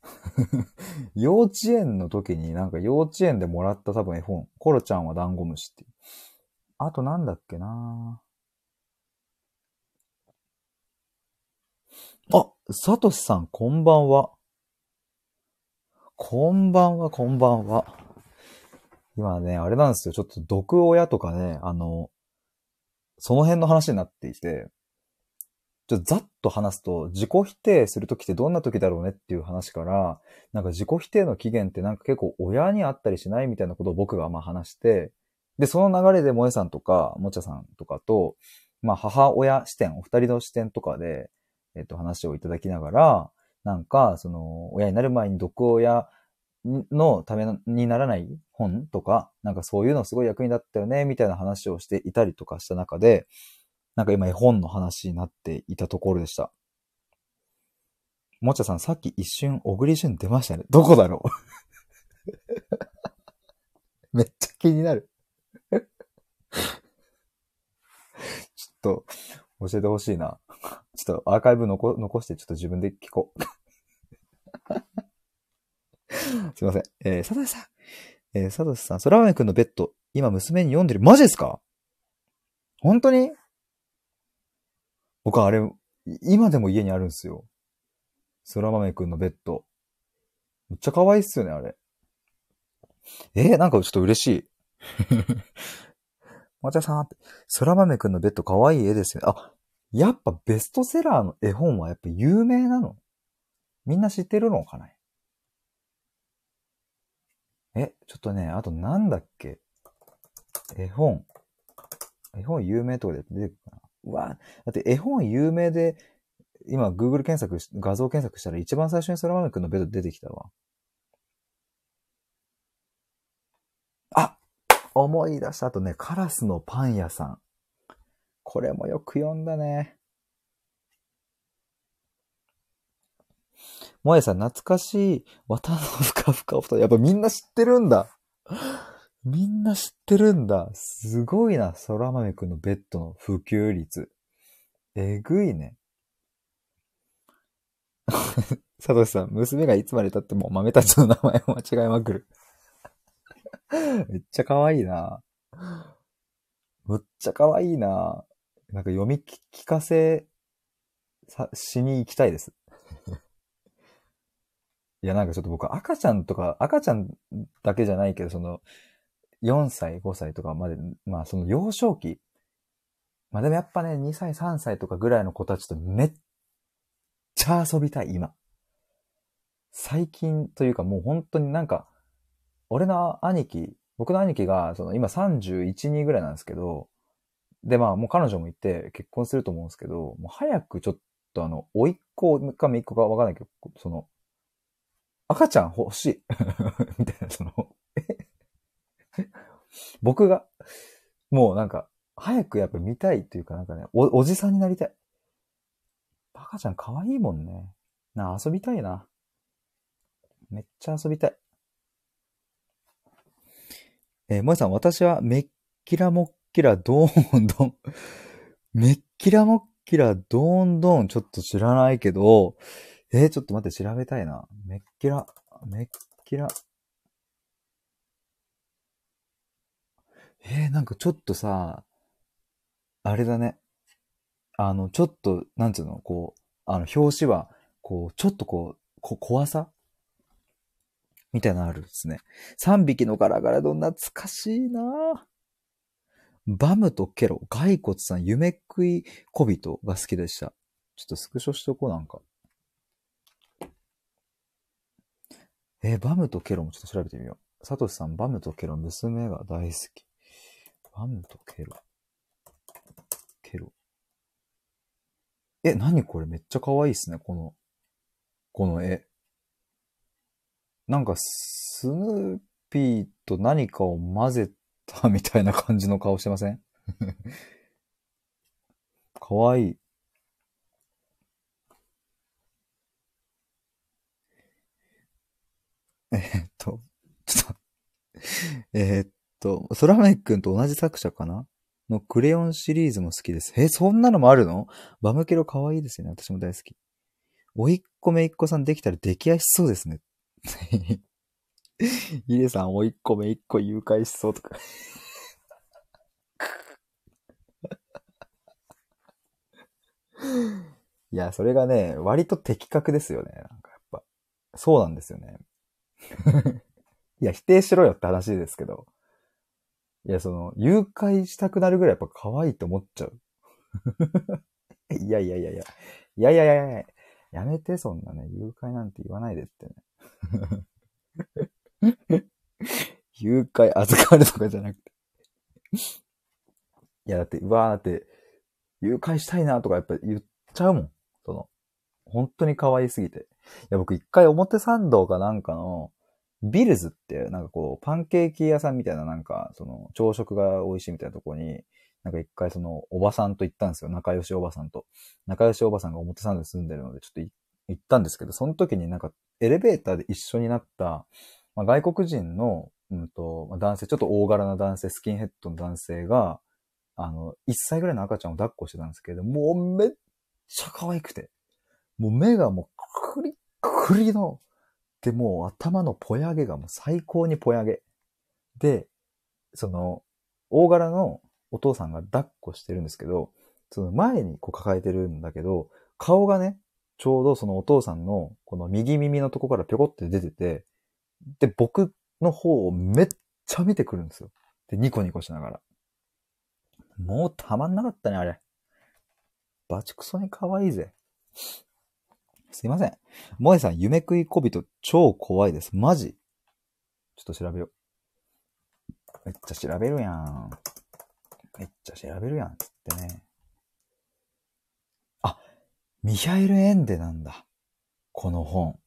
[SPEAKER 1] *laughs* 幼稚園の時になんか幼稚園でもらった多分絵本。コロちゃんはダンゴムシっていう。あとなんだっけなあ、サトシさん、こんばんは。こんばんは、こんばんは。今ね、あれなんですよ。ちょっと毒親とかね、あの、その辺の話になっていて、ちょっとざっと話すと、自己否定するときってどんなときだろうねっていう話から、なんか自己否定の起源ってなんか結構親にあったりしないみたいなことを僕がまあ話して、で、その流れで萌えさんとか、もちゃさんとかと、まあ母親視点、お二人の視点とかで、えっと話をいただきながら、なんか、その、親になる前に毒親のためにならない本とか、なんかそういうのすごい役に立ったよね、みたいな話をしていたりとかした中で、なんか今絵本の話になっていたところでした。もちゃさん、さっき一瞬、小栗旬出ましたね。どこだろう？*laughs* めっちゃ気になる *laughs* ちょっと、教えてほしいな。ちょっとアーカイブ残残してちょっと自分で聞こう。*laughs* すいません。えー、サトシさん。えー、サトシさん、空豆くんのベッド、今娘に読んでる。マジですか？本当に？僕はあれ、今でも家にあるんですよ。空豆くんのベッド。めっちゃ可愛いっすよね、あれ。えー、なんかちょっと嬉しい。まちゃさんって、空豆くんのベッド可愛い絵ですよね。あ、やっぱベストセラーの絵本はやっぱ有名なのみんな知ってるのかな？え、ちょっとね、あとなんだっけ？絵本。絵本有名とかで出てくるかな？うわ、だって絵本有名で、今 Google 検索画像検索したら一番最初に空豆くんのベッド出てきたわ。あ思い出した。あとね、カラスのパン屋さん。これもよく読んだね。もえさん、懐かしい。綿のふかふかお布団。やっぱみんな知ってるんだ。みんな知ってるんだ。すごいな、空豆くんのベッドの普及率。えぐいね。*laughs* サトシさん、娘がいつまで経っても豆たちの名前を間違えまくる。*laughs* めっちゃ可愛いな。むっちゃ可愛いな。なんか読み聞かせさ、しに行きたいです。*laughs* いや、なんかちょっと僕赤ちゃんとか、赤ちゃんだけじゃないけど、その、4歳、5歳とかまで、まあその幼少期。まあでもやっぱね、2歳、3歳とかぐらいの子たちとめっちゃ遊びたい、今。最近というかもう本当になんか、俺の兄貴、僕の兄貴が、その今31、2ぐらいなんですけど、でまあもう彼女もいて結婚すると思うんですけど、もう早くちょっとあの、甥っ子か姪っ子かわかんないけど、その、赤ちゃん欲しい。*laughs* みたいな、その僕が、もうなんか、早くやっぱ見たいっていうかなんかね、お、おじさんになりたい。バカちゃん可愛いもんね。な、遊びたいな。めっちゃ遊びたい。えー、もえさん、私はめっきらもっきらどーんどん。*laughs* めっきらもっきらどーんどん。ちょっと知らないけど、えー、ちょっと待って、調べたいな。めっきら、めっきら。えー、なんかちょっとさ、あれだね。あの、ちょっと、なんつうの、こう、あの、表紙は、こう、ちょっとこう、こ怖さ？みたいなのあるんですね。3匹のガラガラドン懐かしいなバムとケロ、骸骨さん、夢食い小人が好きでした。ちょっとスクショしとこうなんか。えー、バムとケロもちょっと調べてみよう。サトシさん、バムとケロ、娘が大好き。バムとケロ。ケロ。え、なにこれ？めっちゃ可愛いっすね、この、この絵。なんか、スヌーピーと何かを混ぜたみたいな感じの顔してません？かわいい。え、っと、ちょっとえっと、空豆くんと同じ作者かな？のクレヨンシリーズも好きです。え、そんなのもあるの？バムケロ可愛いですよね。私も大好き。おいっ子めいっ子さんできたら出来合いしそうですね。*laughs* ヒデさん、おいっ子めいっ子誘拐しそうとか *laughs* いや、それがね、割と的確ですよね。なんかやっぱ。そうなんですよね。*laughs* いや、否定しろよって話ですけど。いや、その、誘拐したくなるぐらいやっぱ可愛いと思っちゃう。*laughs* いやいやいやいや。いやいやいやいや。やめて、そんなね。誘拐なんて言わないでってね。*laughs* 誘拐預かるとかじゃなくて。いや、だって、うわーって、誘拐したいなとかやっぱ言っちゃうもん。その、本当に可愛すぎて。いや、僕一回表参道かなんかの、ビルズって、なんかこう、パンケーキ屋さんみたいな、なんか、その、朝食が美味しいみたいなとこに、なんか一回その、おばさんと行ったんですよ。仲良しおばさんと。仲良しおばさんが表参道に住んでるので、ちょっと行ったんですけど、その時になんかエレベーターで一緒になった、まあ、外国人の、うんと、まあ、男性、ちょっと大柄な男性、スキンヘッドの男性が、あの、1歳ぐらいの赤ちゃんを抱っこしてたんですけど、もうめっちゃ可愛くて。もう目がもうクリックリの、で、もう頭のぽやげがもう最高にぽやげ。で、その、大柄のお父さんが抱っこしてるんですけど、その前にこう抱えてるんだけど、顔がね、ちょうどそのお父さんのこの右耳のとこからぴょこって出てて、で、僕の方をめっちゃ見てくるんですよ。で、ニコニコしながら。もうたまんなかったね、あれ。バチクソに可愛いぜ。すいません。萌えさん、夢食い小人超怖いです。マジちょっと調べよう。めっちゃ調べるやん。めっちゃ調べるやん。つってね。あミハエル・エンデなんだ。この本。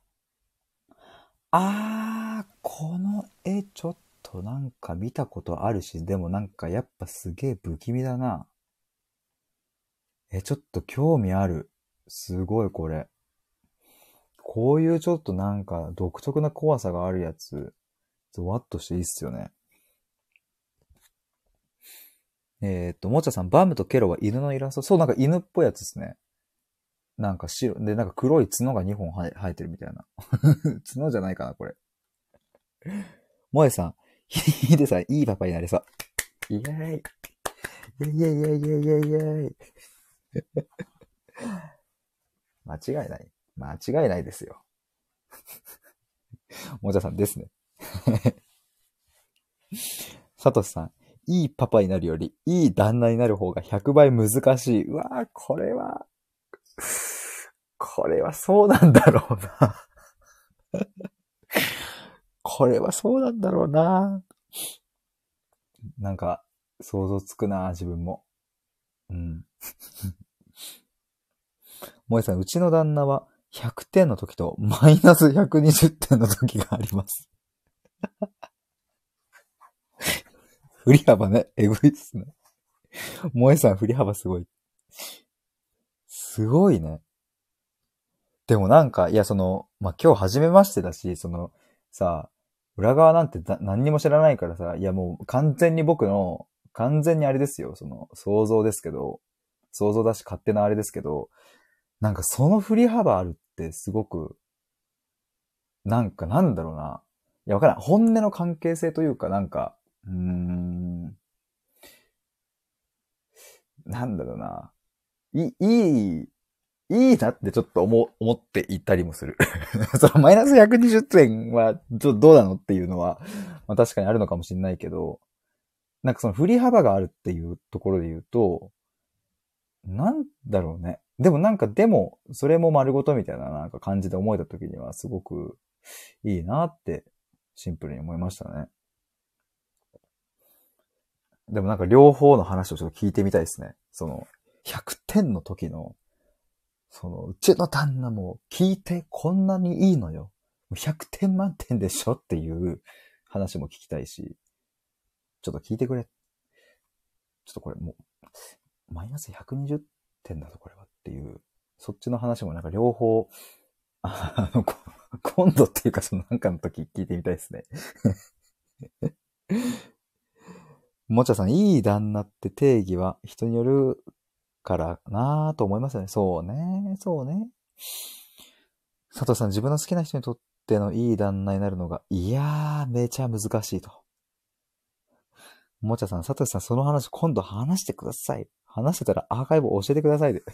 [SPEAKER 1] あー、この絵ちょっとなんか見たことあるし、でもなんかやっぱすげえ不気味だな。え、ちょっと興味ある。すごいこれ。こういうちょっとなんか独特な怖さがあるやつ、ゾワッとしていいっすよね。えっ、と、もちゃさん、バムとケロは犬のイラスト？そう、なんか犬っぽいやつですね。なんか白、で、なんか黒い角が2本生えてるみたいな。*laughs* 角じゃないかな、これ。萌えさん、ひでさん、いいパパになれそう。イェーイ。イェイイェイイェイイェイイェイイェイ。*laughs* 間違いない。間違いないですよ。*laughs* もじゃさんですね。さとしさん、いいパパになるより、いい旦那になる方が100倍難しい。うわぁ、これは、これはそうなんだろうな。*laughs* これはそうなんだろうな。なんか、想像つくな、自分も。うん。*laughs* 萌えさん、うちの旦那は100点の時とマイナス120点の時があります。*laughs* 振り幅ね、えぐいっすね。萌えさん、振り幅すごい。すごいね。でもなんか、いや、その、まあ、今日初めましてだし、その、さ、裏側なんて何にも知らないからさ、いやもう完全に僕の、完全にあれですよ、その、想像ですけど、想像だし勝手なあれですけど、なんかその振り幅あるってすごく、なんかなんだろうな。いや、わからん。本音の関係性というか、なんか、うーん、なんだろうな。いい、いいいなってちょっと思、思っていたりもする。*laughs* そのマイナス120点はどどうなのっていうのは、まあ確かにあるのかもしれないけど、なんかその振り幅があるっていうところで言うと、なんだろうね。でもなんかでも、それも丸ごとみたいななんか感じで思えた時にはすごくいいなってシンプルに思いましたね。でもなんか両方の話をちょっと聞いてみたいですね。その100点の時のその、うちの旦那も聞いてこんなにいいのよ。100点満点でしょっていう話も聞きたいし、ちょっと聞いてくれ。ちょっとこれもう、マイナス120点だぞ、これはっていう、そっちの話もなんか両方、あ *laughs* の、今度っていうかそのなんかの時聞いてみたいですね。*laughs* もちゃさん、いい旦那って定義は人によるからなぁと思いますよね。そうね。そうね。佐藤さん、自分の好きな人にとってのいい旦那になるのが、いやー、めちゃ難しいと。もちゃさん、佐藤さん、その話今度話してください。話してたらアーカイブ教えてくださいで。*laughs*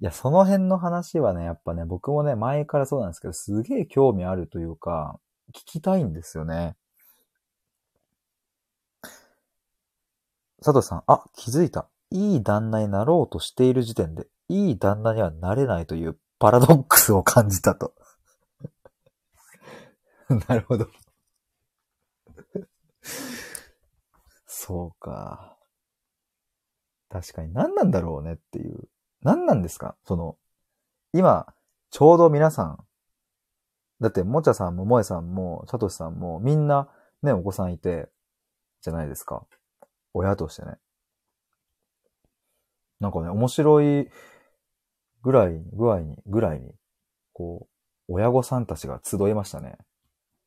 [SPEAKER 1] いや、その辺の話はね、やっぱね、僕もね、前からそうなんですけど、すげえ興味あるというか、聞きたいんですよね。佐藤さん、あ、気づいた。いい旦那になろうとしている時点で、いい旦那にはなれないというパラドックスを感じたと。*laughs* なるほど。*laughs* そうか。確かに何なんだろうねっていう。何なんですか？その、今、ちょうど皆さん、だって、もちゃさんももえさんも、さとしさんも、みんな、ね、お子さんいて、じゃないですか。親としてね。なんかね、面白いぐらい、ぐらいに、ぐらいに、こう、親御さんたちが集いましたね。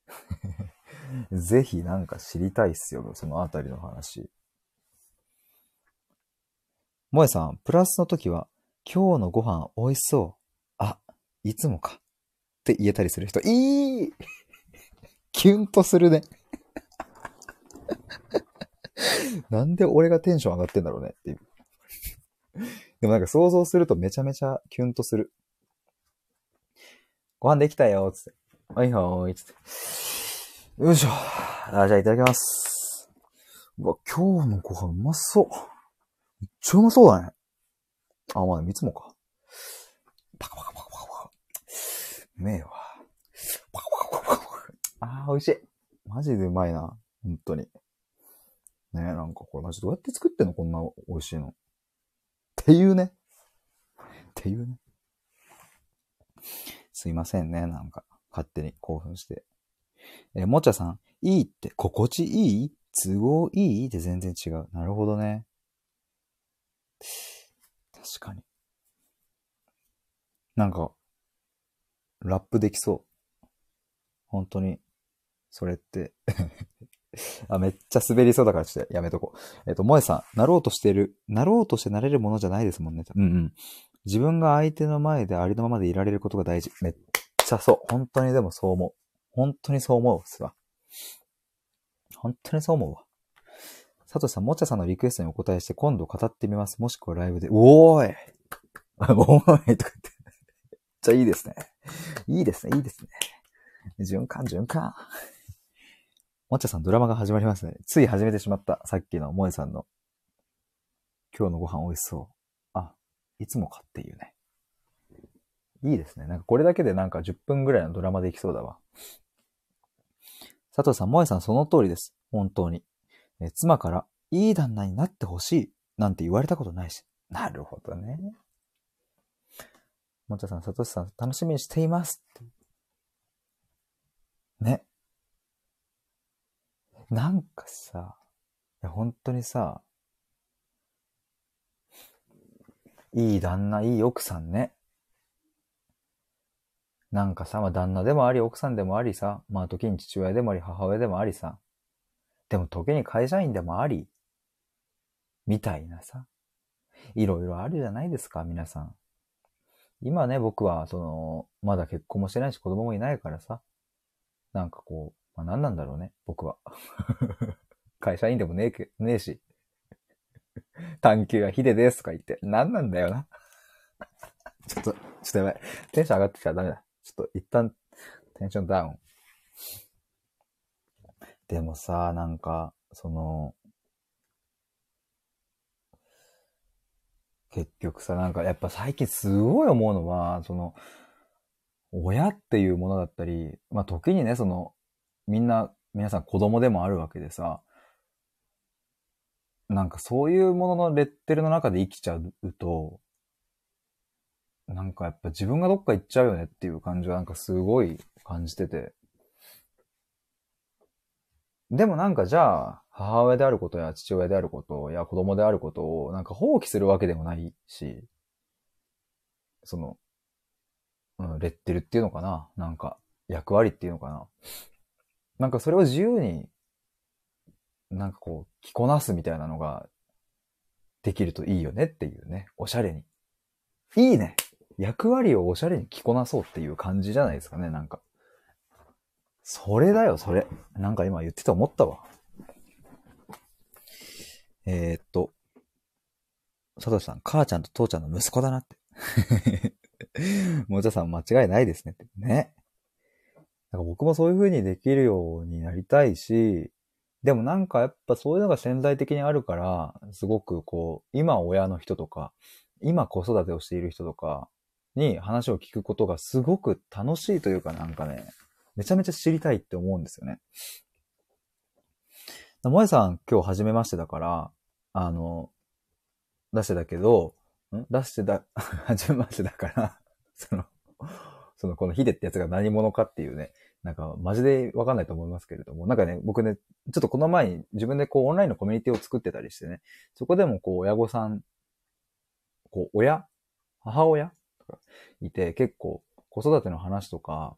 [SPEAKER 1] *laughs* ぜひなんか知りたいっすよ、そのあたりの話。萌えさん、プラスの時は、今日のご飯美味しそう。あ、いつもか。って言えたりする人、いい *laughs* キュンとするね。*laughs* なんで俺がテンション上がってんだろうねっていう。でもなんか想像するとめちゃめちゃキュンとする。ご飯できたよ、つって。はいはーい、つって。よいしょ。あ、じゃあいただきます。うわ、今日のご飯うまそう。めっちゃうまそうだね。あ、まあ、いつもか。パカパカパカパカパカ。うめえわ。パカパカパカパカ。あー、美味しい。マジでうまいな。本当に。ねえなんかこれマジどうやって作ってんの？こんな美味しいの。っていうね。っていうね。すいませんね。なんか、勝手に興奮して。えもちゃさん、いいって、心地いい？都合いい？って全然違う。なるほどね。確かに。なんか、ラップできそう。本当に、それって *laughs* あ、めっちゃ滑りそうだからちょっとやめとこう。えっ、と、萌えさん、なろうとしてる、なろうとしてなれるものじゃないですもんね。うんうん。自分が相手の前でありのままでいられることが大事。めっちゃそう。本当にでもそう思う。本当にそう思うっすわ。本当にそう思うわ。佐藤さん、もちゃさんのリクエストにお答えして今度語ってみます。もしくはライブで。おーい *laughs* おーいとか言って。めっちゃいいですね。いいですね、いいですね。循環、循環。もちゃさん、ドラマが始まりますね。つい始めてしまった。さっきの萌えさんの。今日のご飯美味しそう。あ、いつもかっていうね。いいですね。なんかこれだけでなんか10分ぐらいのドラマできそうだわ。佐藤さん、萌えさん、その通りです。本当に。え妻から、いい旦那になってほしい。なんて言われたことないし。なるほどね。もちゃさん、さとしさん、楽しみにしています。ね。なんかさ、いや本当にさ、いい旦那、いい奥さんね。なんかさ、まあ旦那でもあり、奥さんでもありさ、まあ時に父親でもあり、母親でもありさ、でも時に会社員でもあり、みたいなさ、いろいろあるじゃないですか、皆さん。今ね、僕は、その、まだ結婚もしてないし子供もいないからさ、なんかこう、まあ、何なんだろうね、僕は。*laughs* 会社員でもねえ、ねえし。探求はヒデですとか言って、何なんだよな。*laughs* ちょっと、ちょっとやばい。テンション上がってきたらダメだ。ちょっと一旦、テンションダウン。でもさ、なんか、その、結局さ、なんかやっぱ最近すごい思うのは、その、親っていうものだったり、まあ時にね、その、みんな、皆さん子供でもあるわけでさ、なんかそういうもののレッテルの中で生きちゃうと、なんかやっぱ自分がどっか行っちゃうよねっていう感じはなんかすごい感じてて。でもなんかじゃあ、母親であることや父親であることや子供であることをなんか放棄するわけでもないし、その、うん、レッテルっていうのかな？なんか役割っていうのかな？なんかそれを自由に、なんかこう、着こなすみたいなのができるといいよねっていうね。おしゃれに。いいね。役割をおしゃれに着こなそうっていう感じじゃないですかね、なんか。それだよ、それ。なんか今言ってて思ったわ。えー、っと、佐藤さん、母ちゃんと父ちゃんの息子だなって。*laughs* もちゃさん間違いないですねって。ね。なんか僕もそういう風にできるようになりたいし、でもなんかやっぱそういうのが潜在的にあるから、すごくこう、今親の人とか、今子育てをしている人とかに話を聞くことがすごく楽しいというかなんかね、めちゃめちゃ知りたいって思うんですよね。萌えさん今日初めましてだから、あの、出してだけど、ん？出してだ、*laughs* 初めましてだからその、その、このヒデってやつが何者かっていうね、なんか、マジでわかんないと思いますけれども、なんかね、僕ね、ちょっとこの前に自分でこう、オンラインのコミュニティを作ってたりしてね、そこでもこう、親御さん、こう、親？母親？とかいて、結構、子育ての話とか、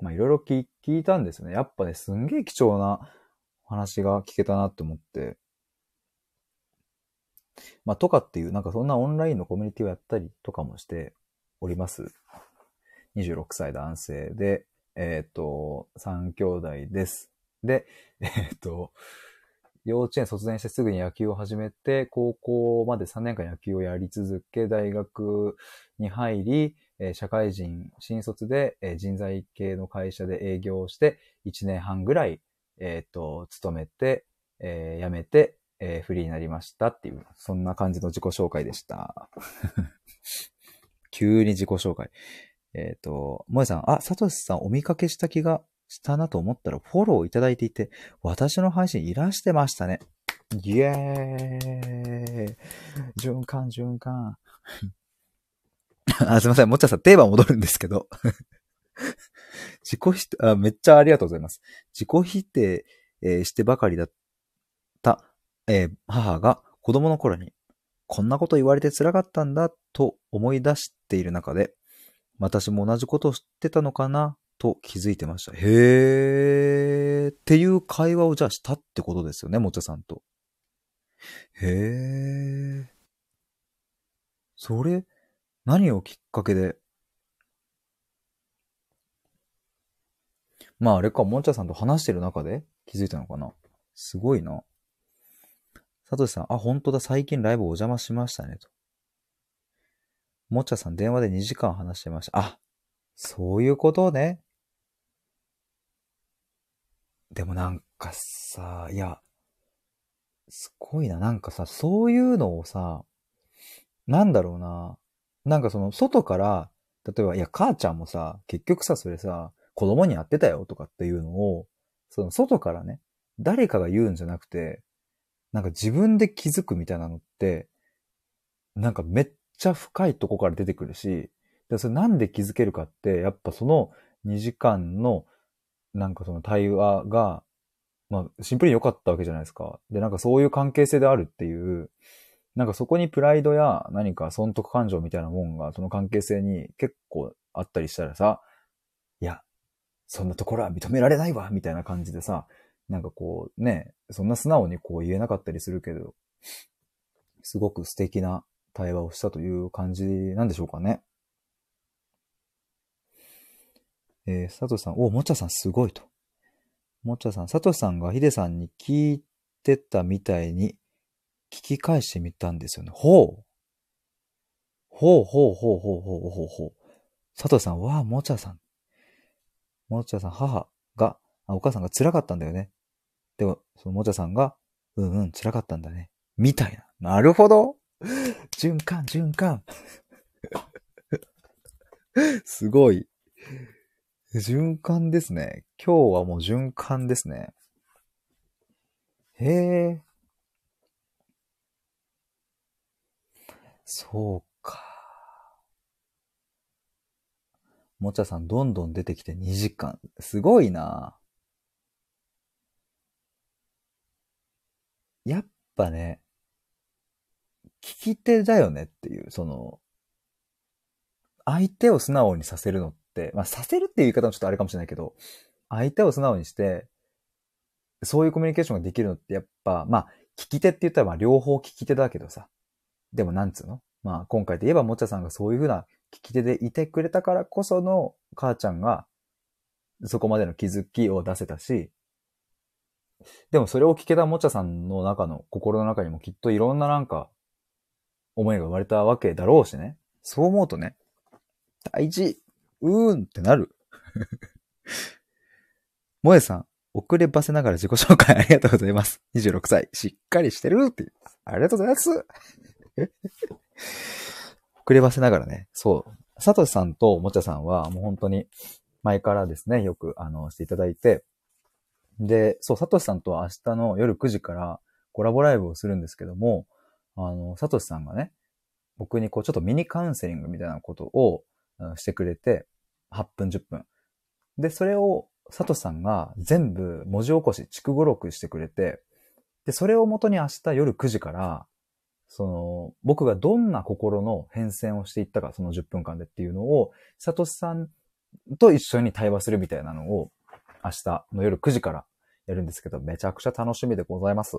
[SPEAKER 1] まあ、いろいろ聞いたんですね。やっぱね、すんげえ貴重な話が聞けたなって思って、まあ、とかっていう、なんかそんなオンラインのコミュニティをやったりとかもしております。26歳男性で、えっ、ー、と、3兄弟です。で、*laughs* えっ、ー、と、幼稚園卒園してすぐに野球を始めて、高校まで3年間野球をやり続け、大学に入り、え社会人、新卒でえ人材系の会社で営業をして、1年半ぐらい、えっ、と、勤めて、えー、辞めて、えー、フリーになりましたっていう、そんな感じの自己紹介でした。*laughs* 急に自己紹介。えっ、ー、と、萌さん、あ、サトシさんお見かけした気がしたなと思ったらフォローいただいていて、私の配信いらしてましたね。イエーイ循環、循環。*laughs* あ、すいません。もっちゃさん、テーマ戻るんですけど。*laughs* 自己否定あ、めっちゃありがとうございます。自己否定、えー、してばかりだった、えー、母が子供の頃に、こんなこと言われて辛かったんだと思い出している中で、私も同じことを知ってたのかなと気づいてました。へーっていう会話をじゃあしたってことですよね、もっちゃさんと。へー。それ、何をきっかけで？まああれか、もんちゃさんと話してる中で？気づいたのかな？すごいな。さとしさん、あ、本当だ、最近ライブお邪魔しましたね、と。もっちゃさん、電話で2時間話してました。あ、そういうことね。でもなんかさ、いや、すごいな。なんかさ、そういうのをさ、なんだろうな。なんかその、外から、例えば、いや、母ちゃんもさ、結局さ、それさ、子供にやってたよとかっていうのを、その外からね、誰かが言うんじゃなくて、なんか自分で気づくみたいなのって、なんかめっちゃ深いとこから出てくるし、でそれなんで気づけるかって、やっぱその2時間の、なんかその対話が、まあ、シンプルに良かったわけじゃないですか。で、なんかそういう関係性であるっていう、なんかそこにプライドや何か損得感情みたいなもんが、その関係性に結構あったりしたらさ、いや、そんなところは認められないわみたいな感じでさ、なんかこうね、そんな素直にこう言えなかったりするけど、すごく素敵な対話をしたという感じなんでしょうかね。えー、佐藤さん、お、もちゃさんすごいと。もちゃさん、佐藤さんがヒデさんに聞いてたみたいに聞き返してみたんですよね。ほう。ほうほうほうほうほうほうほう。佐藤さん、わあ、もちゃさん。もちゃさん、母が、あ、お母さんが辛かったんだよね。でも、そのもちゃさんが、うんうん、辛かったんだね。みたいな。なるほど。循環、循環。*laughs* すごい。循環ですね。今日はもう循環ですね。へえ。そうかもちゃさんどんどん出てきて2時間。すごいなやっぱね、聞き手だよねっていう、その、相手を素直にさせるのって、まあさせるっていう言い方もちょっとあれかもしれないけど、相手を素直にして、そういうコミュニケーションができるのってやっぱ、まあ、聞き手って言ったらまあ両方聞き手だけどさ。でもなんつうの？まあ今回で言えばもちゃさんがそういうふうな聞き手でいてくれたからこその母ちゃんがそこまでの気づきを出せたし、でもそれを聞けたもちゃさんの中の心の中にもきっといろんななんか思いが生まれたわけだろうしね。そう思うとね、大事うーんってなる。*laughs* 萌えさん、遅ればせながら自己紹介ありがとうございます。26歳。しっかりしてるって。ありがとうございます。*laughs* 遅ればせながらね、そう、サトシさんとおもちゃさんはもう本当に前からですね、よくあの、していただいて、で、そう、サトシさんとは明日の夜9時からコラボライブをするんですけども、あの、サトシさんがね、僕にこうちょっとミニカウンセリングみたいなことをしてくれて、8分、10分。で、それを、佐藤さんが全部文字起こし、筑語録してくれて、で、それをもとに明日夜9時から、その、僕がどんな心の変遷をしていったか、その10分間でっていうのを、佐藤さんと一緒に対話するみたいなのを、明日の夜9時からやるんですけど、めちゃくちゃ楽しみでございます。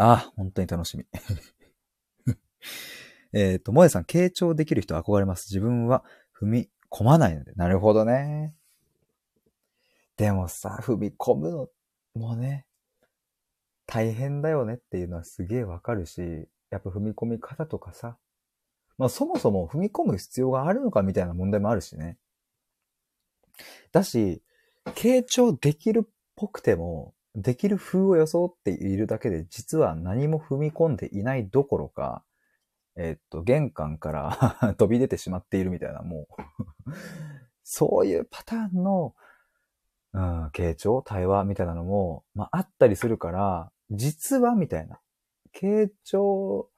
[SPEAKER 1] あ、本当に楽しみ。えっと、萌えさん、傾聴できる人憧れます。自分は踏み込まないので。なるほどね。でもさ、踏み込むのもね、大変だよねっていうのはすげえわかるし、やっぱ踏み込み方とかさ、まあそもそも踏み込む必要があるのかみたいな問題もあるしね。だし、傾聴できるっぽくても、できる風を装っているだけで、実は何も踏み込んでいないどころか、えっと、玄関から *laughs* 飛び出てしまっているみたいな、もう *laughs* そういうパターンの、うん、傾聴対話みたいなのも、まあ、あったりするから、実はみたいな。傾聴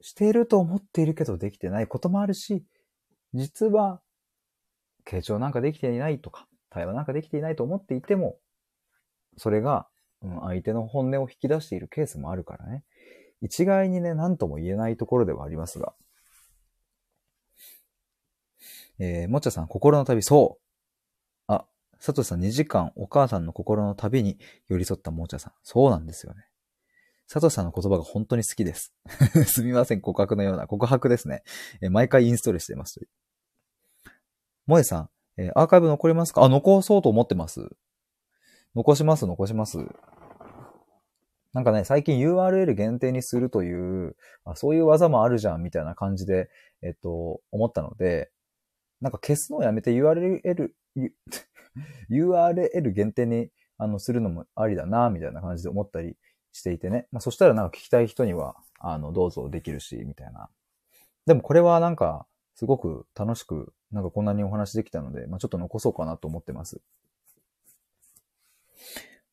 [SPEAKER 1] していると思っているけどできてないこともあるし、実は、傾聴なんかできていないとか、対話なんかできていないと思っていても、それが、うん、相手の本音を引き出しているケースもあるからね。一概にね、何とも言えないところではありますが。えー、もっちゃさん、心の旅、そう。あ、佐藤さん2時間お母さんの心の旅に寄り添ったもっちゃさん。そうなんですよね。佐藤さんの言葉が本当に好きです。*laughs* すみません、告白のような。告白ですね。え毎回インストールしています。萌えさん、えアーカイブ残りますか？あ、残そうと思ってます。残します、残します。なんかね、最近 URL 限定にするという、あそういう技もあるじゃん、みたいな感じで、えっと、思ったので、なんか消すのをやめて URL、*laughs* URL 限定にあのするのもありだな、みたいな感じで思ったりしていてね。まあそしたらなんか聞きたい人には、あの、どうぞできるし、みたいな。でもこれはなんか、すごく楽しく、なんかこんなにお話できたので、まあちょっと残そうかなと思ってます。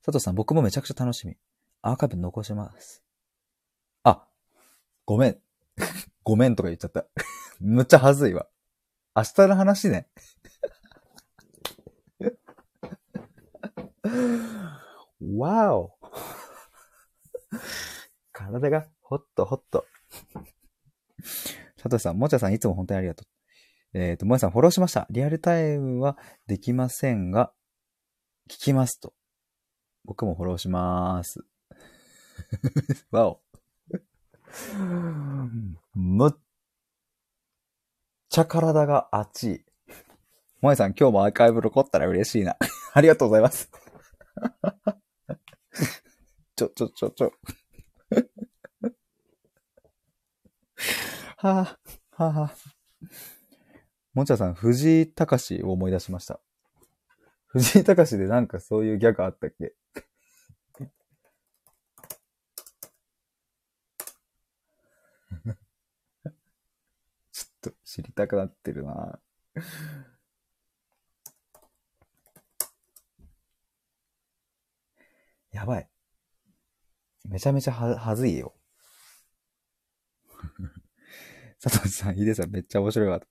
[SPEAKER 1] 佐藤さん、僕もめちゃくちゃ楽しみ。アーカイブ残します。あ、ごめん。*laughs* ごめんとか言っちゃった。*laughs* むっちゃはずいわ。明日の話ね。わお。体がホットホット。佐藤さん、もちゃさん、いつも本当にありがとう。えっ、と、もえさん、フォローしました。リアルタイムはできませんが、聞きますと。僕もフォローしまーす。わお。むっちゃ体が熱い。萌えさん、今日もアーカイブ残ったら嬉しいな。ありがとうございます。ちょ、ちょ、ちょ、ちょ。*laughs* はぁ、はぁ、はぁ。もちゃさん、藤井隆を思い出しました。藤井隆でなんかそういうギャグあったっけ？*laughs* ちょっと知りたくなってるなやばい。めちゃめちゃは、はずいよ。*laughs* 佐藤さん、ヒデさんめっちゃ面白かった。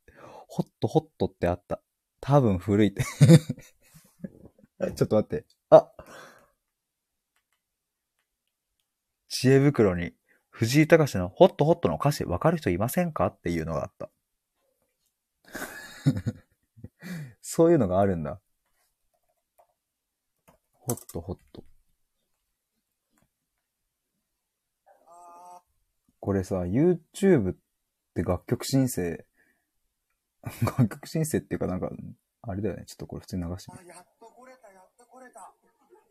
[SPEAKER 1] ホットホットってあった。多分古いって。*laughs* ちょっと待って。あ知恵袋に藤井隆のホットホットの歌詞わかる人いませんかっていうのがあった。*laughs* そういうのがあるんだ。ホットホット。これさ、YouTube って楽曲申請、*laughs* 楽曲申請っていうかなんか、あれだよね。ちょっとこれ普通に流してみる。
[SPEAKER 2] あ、やっと来れた、やっと来れた。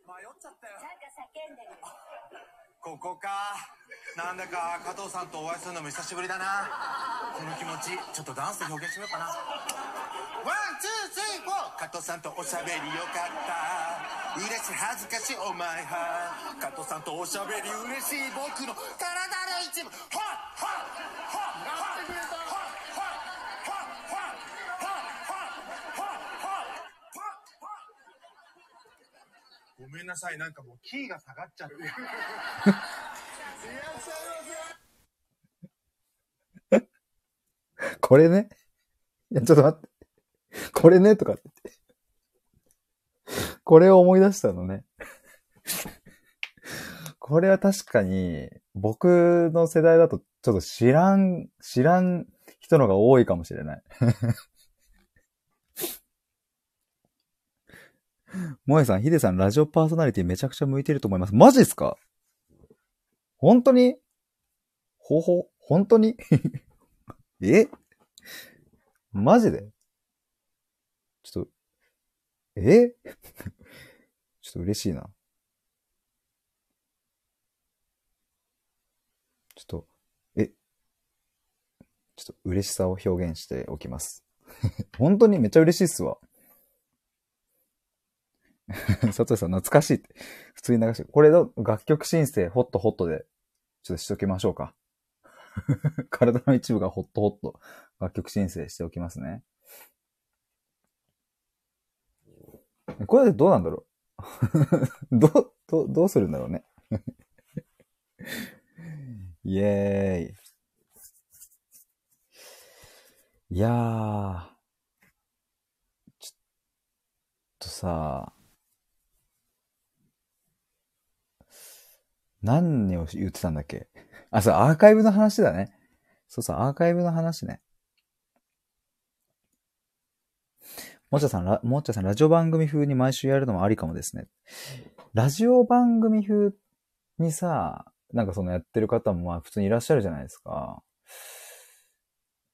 [SPEAKER 2] 迷っちゃったよ。
[SPEAKER 3] なんか叫んでる。
[SPEAKER 2] ここか。なんだか加藤さんとお会いするのも久しぶりだな。この気持ち、ちょっとダンスで表現してみようかな。 One, two, three, four。加藤さんとおしゃべりよかった。嬉しい、恥ずかしい、お前は。加藤さんとおしゃべり嬉しい、僕の体の一部。はっはっはっごめんなさい、なんかもうキーが下がっちゃって。いらっしゃいませ。
[SPEAKER 1] これね？いや、ちょっと待って。これね、とかって言って。これを思い出したのね。これは確かに、僕の世代だと、ちょっと知らん、知らん人のが多いかもしれない。萌えさん、ヒデさん、ラジオパーソナリティめちゃくちゃ向いてると思います。マジっすか？本当に？ほほ、本当に？*laughs* え？マジで？ちょっと、え？*laughs* ちょっと嬉しいな。ちょっと、え、ちょっと嬉しさを表現しておきます。*laughs* 本当にめっちゃ嬉しいっすわ。*laughs* 佐藤さん懐かしいって。普通に流して。これの楽曲申請ホットホットで、ちょっとしときましょうか。*laughs* 体の一部がホットホット楽曲申請しておきますね。これでどうなんだろう *laughs* どう、ど、どうするんだろうね。イエーイ。いやー。ちょっとさ、何を言ってたんだっけあ、そう、アーカイブの話だね。そうそう、アーカイブの話ね。もっちゃさん、もっちゃさん、ラジオ番組風に毎週やるのもありかもですね。ラジオ番組風にさ、なんかそのやってる方もまあ普通にいらっしゃるじゃないですか。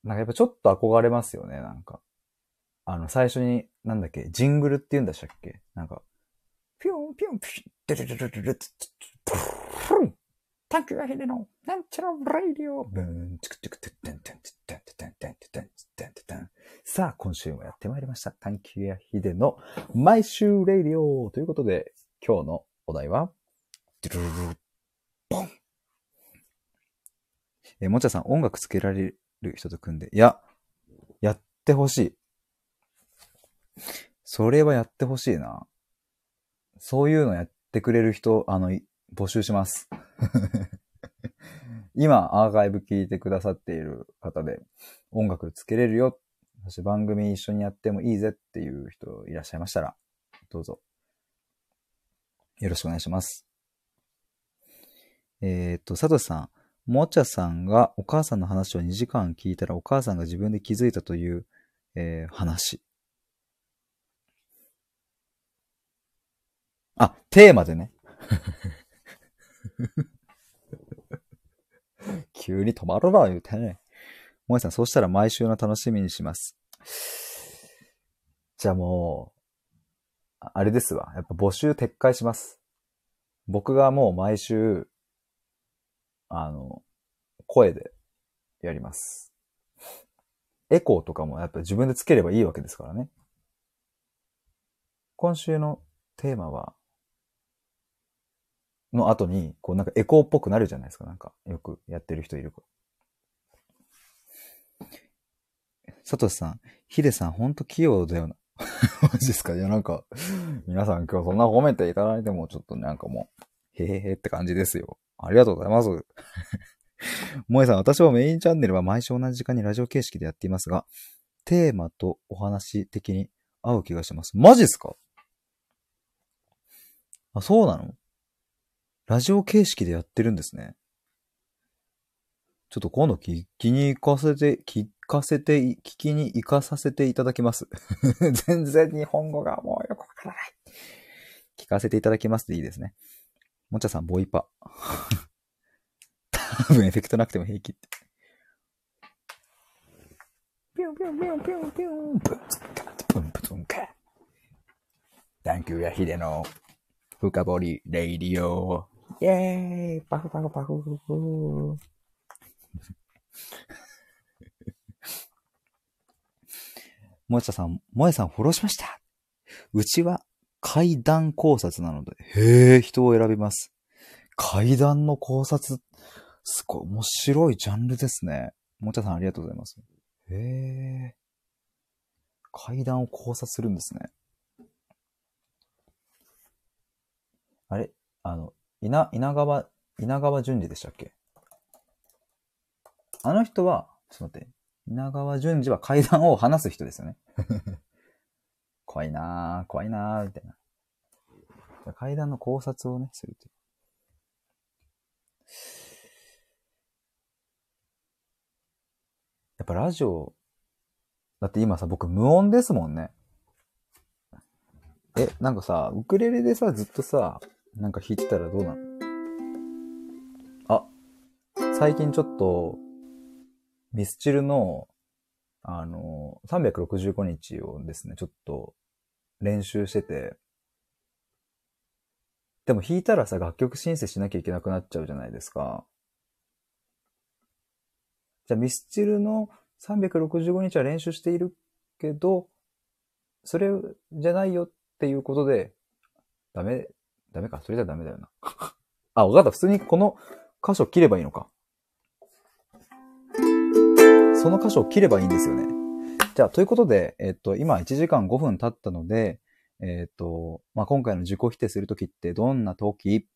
[SPEAKER 1] なんかやっぱちょっと憧れますよね、なんか。あの、最初に、なんだっけ、ジングルって言うんでしたっけなんか、ピュンピュンピュン、デルデルデルデルプルンタンクがヘデの、なんちゃらライディオ、ブーン、チクチクテッテンテンテッテンテッテンテンテッテンテッテンテンさあ、今週もやってまいりました。探求やヒデの毎週レイディオということで、今日のお題は、ドゥルルルボンえもちゃさん、音楽つけられる人と組んで、いや、やってほしい。それはやってほしいな。そういうのやってくれる人、あの、募集します。*laughs* 今、アーカイブ聞いてくださっている方で、音楽つけれるよ。そし番組一緒にやってもいいぜっていう人いらっしゃいましたら、どうぞ。よろしくお願いします。えーっと、サトシさん、もちゃさんがお母さんの話を2時間聞いたらお母さんが自分で気づいたという、えー話。あ、テーマでね。*laughs* *laughs* 急に止まるな、言うてね。もえさん、そうしたら毎週の楽しみにします。じゃあもう、あれですわ。やっぱ募集撤回します。僕がもう毎週、あの、声でやります。エコーとかもやっぱ自分でつければいいわけですからね。今週のテーマは、の後に、こうなんかエコーっぽくなるじゃないですか。なんか、よくやってる人いるから。サトシさん、ヒデさんほんと器用だよな。*laughs* マジですか？いやなんか、皆さん今日そんな褒めていただいてもちょっとなんかもう、へへへって感じですよ。ありがとうございます。*laughs* 萌えさん、私はメインチャンネルは毎週同じ時間にラジオ形式でやっていますが、テーマとお話的に合う気がします。マジっすか？あ、そうなの？ラジオ形式でやってるんですね。ちょっと今度聞きに行かせて、聞かせて、聞きに行かさせていただきます。*laughs* 全然日本語がもうよくわからない。聞かせていただきますでいいですね。もちゃさん、ボイパ。*laughs* 多分エフェクトなくても平気って。ピュンピュンピュンピュンピュン。ブンツンカブンブツンカ。探求やヒデの深掘り radio。イェーイパフパフパフフフ。萌えさん、萌えさんフォローしました。うちは階段考察なので、へえ、人を選びます。階段の考察、すごい面白いジャンルですね。もちゃさんありがとうございます。へえ。階段を考察するんですね。あれ？あの、稲、稲川、稲川淳二でしたっけ？あの人は、ちょっと待って、稲川淳二は階段を話す人ですよね。*laughs* 怖いなぁ、怖いなぁ、みたいな。階段の考察をね、するという。やっぱラジオ、だって今さ、僕無音ですもんね。え、なんかさ、ウクレレでさ、ずっとさ、なんか弾いてたらどうなのあ、最近ちょっと、ミスチルの、あの、365日をですね、ちょっと練習してて、でも弾いたらさ、楽曲申請しなきゃいけなくなっちゃうじゃないですか。じゃあミスチルの365日は練習しているけど、それじゃないよっていうことで、ダメ、ダメか。それじゃダメだよな。*laughs* あ、わかった。普通にこの箇所切ればいいのか。その箇所を切ればいいんですよね。じゃあ、ということで、えっと、今1時間5分経ったので、えっと、まあ、今回の自己否定するときってどんなとき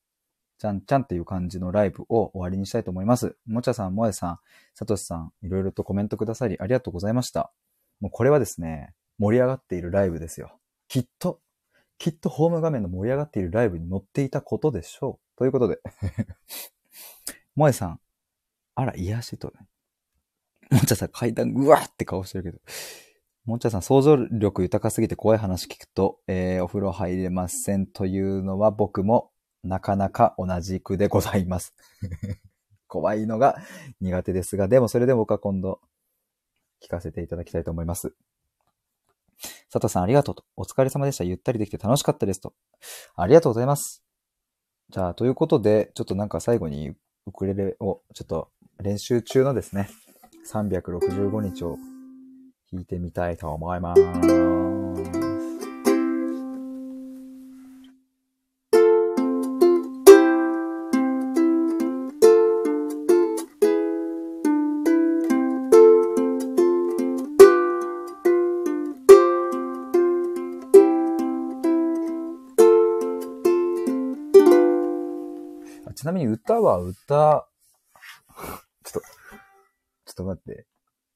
[SPEAKER 1] ちゃんちゃんっていう感じのライブを終わりにしたいと思います。もちゃさん、もえさん、さとしさん、いろいろとコメントくださりありがとうございました。もうこれはですね、盛り上がっているライブですよ。きっと、きっとホーム画面の盛り上がっているライブに載っていたことでしょう。ということで。*laughs* もえさん、あら、癒しとね。もちゃさん階段うわーって顔してるけど。もちゃさん想像力豊かすぎて怖い話聞くと、えー、お風呂入れませんというのは僕もなかなか同じくでございます。*laughs* 怖いのが苦手ですが、でもそれで僕は今度聞かせていただきたいと思います。佐藤さんありがとうと。お疲れ様でした。ゆったりできて楽しかったですと。ありがとうございます。じゃあ、ということで、ちょっとなんか最後にウクレレをちょっと練習中のですね、365日を弾いてみたいと思います。歌は歌、ちょっと、ちょっと待って。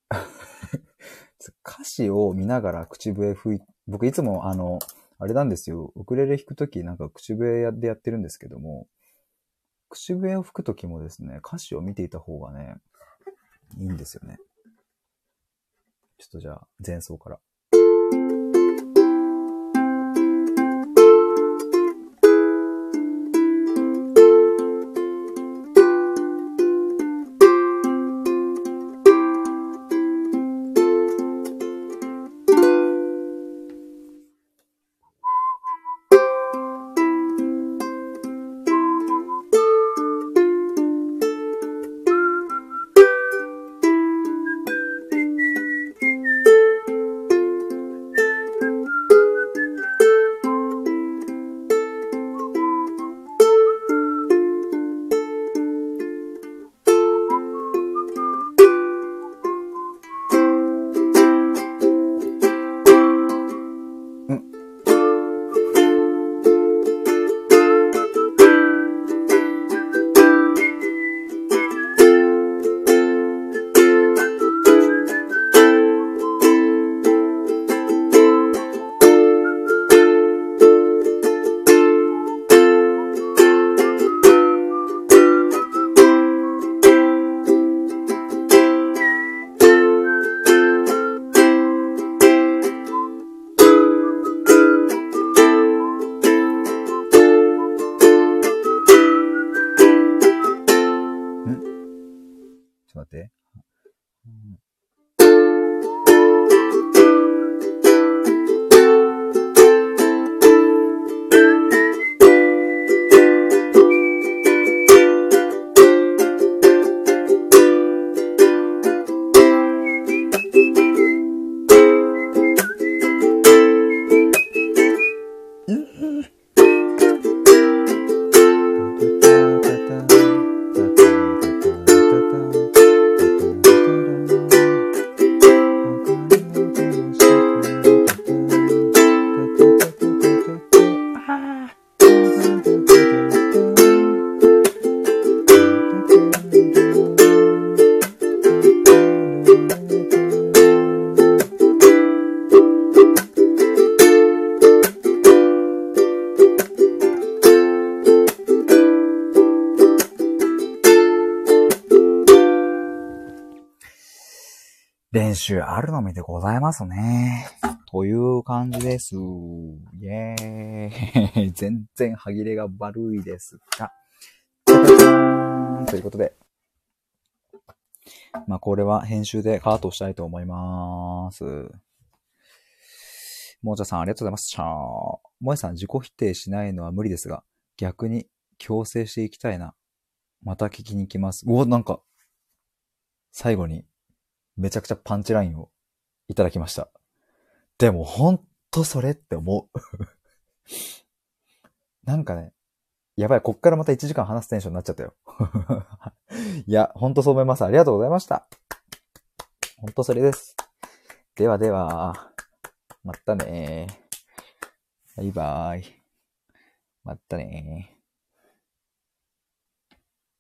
[SPEAKER 1] *laughs* 歌詞を見ながら口笛吹い、僕いつもあの、あれなんですよ。ウクレレ弾くときなんか口笛でやってるんですけども、口笛を吹くときもですね、歌詞を見ていた方がね、いいんですよね。ちょっとじゃあ、前奏から。あるのみでございますね。という感じです。イェーイ。*laughs* 全然歯切れが悪いですが。ということで。まあ、これは編集でカートしたいと思います。もーちゃさん、ありがとうございますした。もえさん、自己否定しないのは無理ですが、逆に強制していきたいな。また聞きに行きます。うお、なんか、最後に、めちゃくちゃパンチラインをいただきました。でも、ほんとそれって思う。*laughs* なんかね、やばい、こっからまた1時間話すテンションになっちゃったよ。*laughs* いや、ほんとそう思います。ありがとうございました。ほんとそれです。ではでは、またねバイバーイ。またね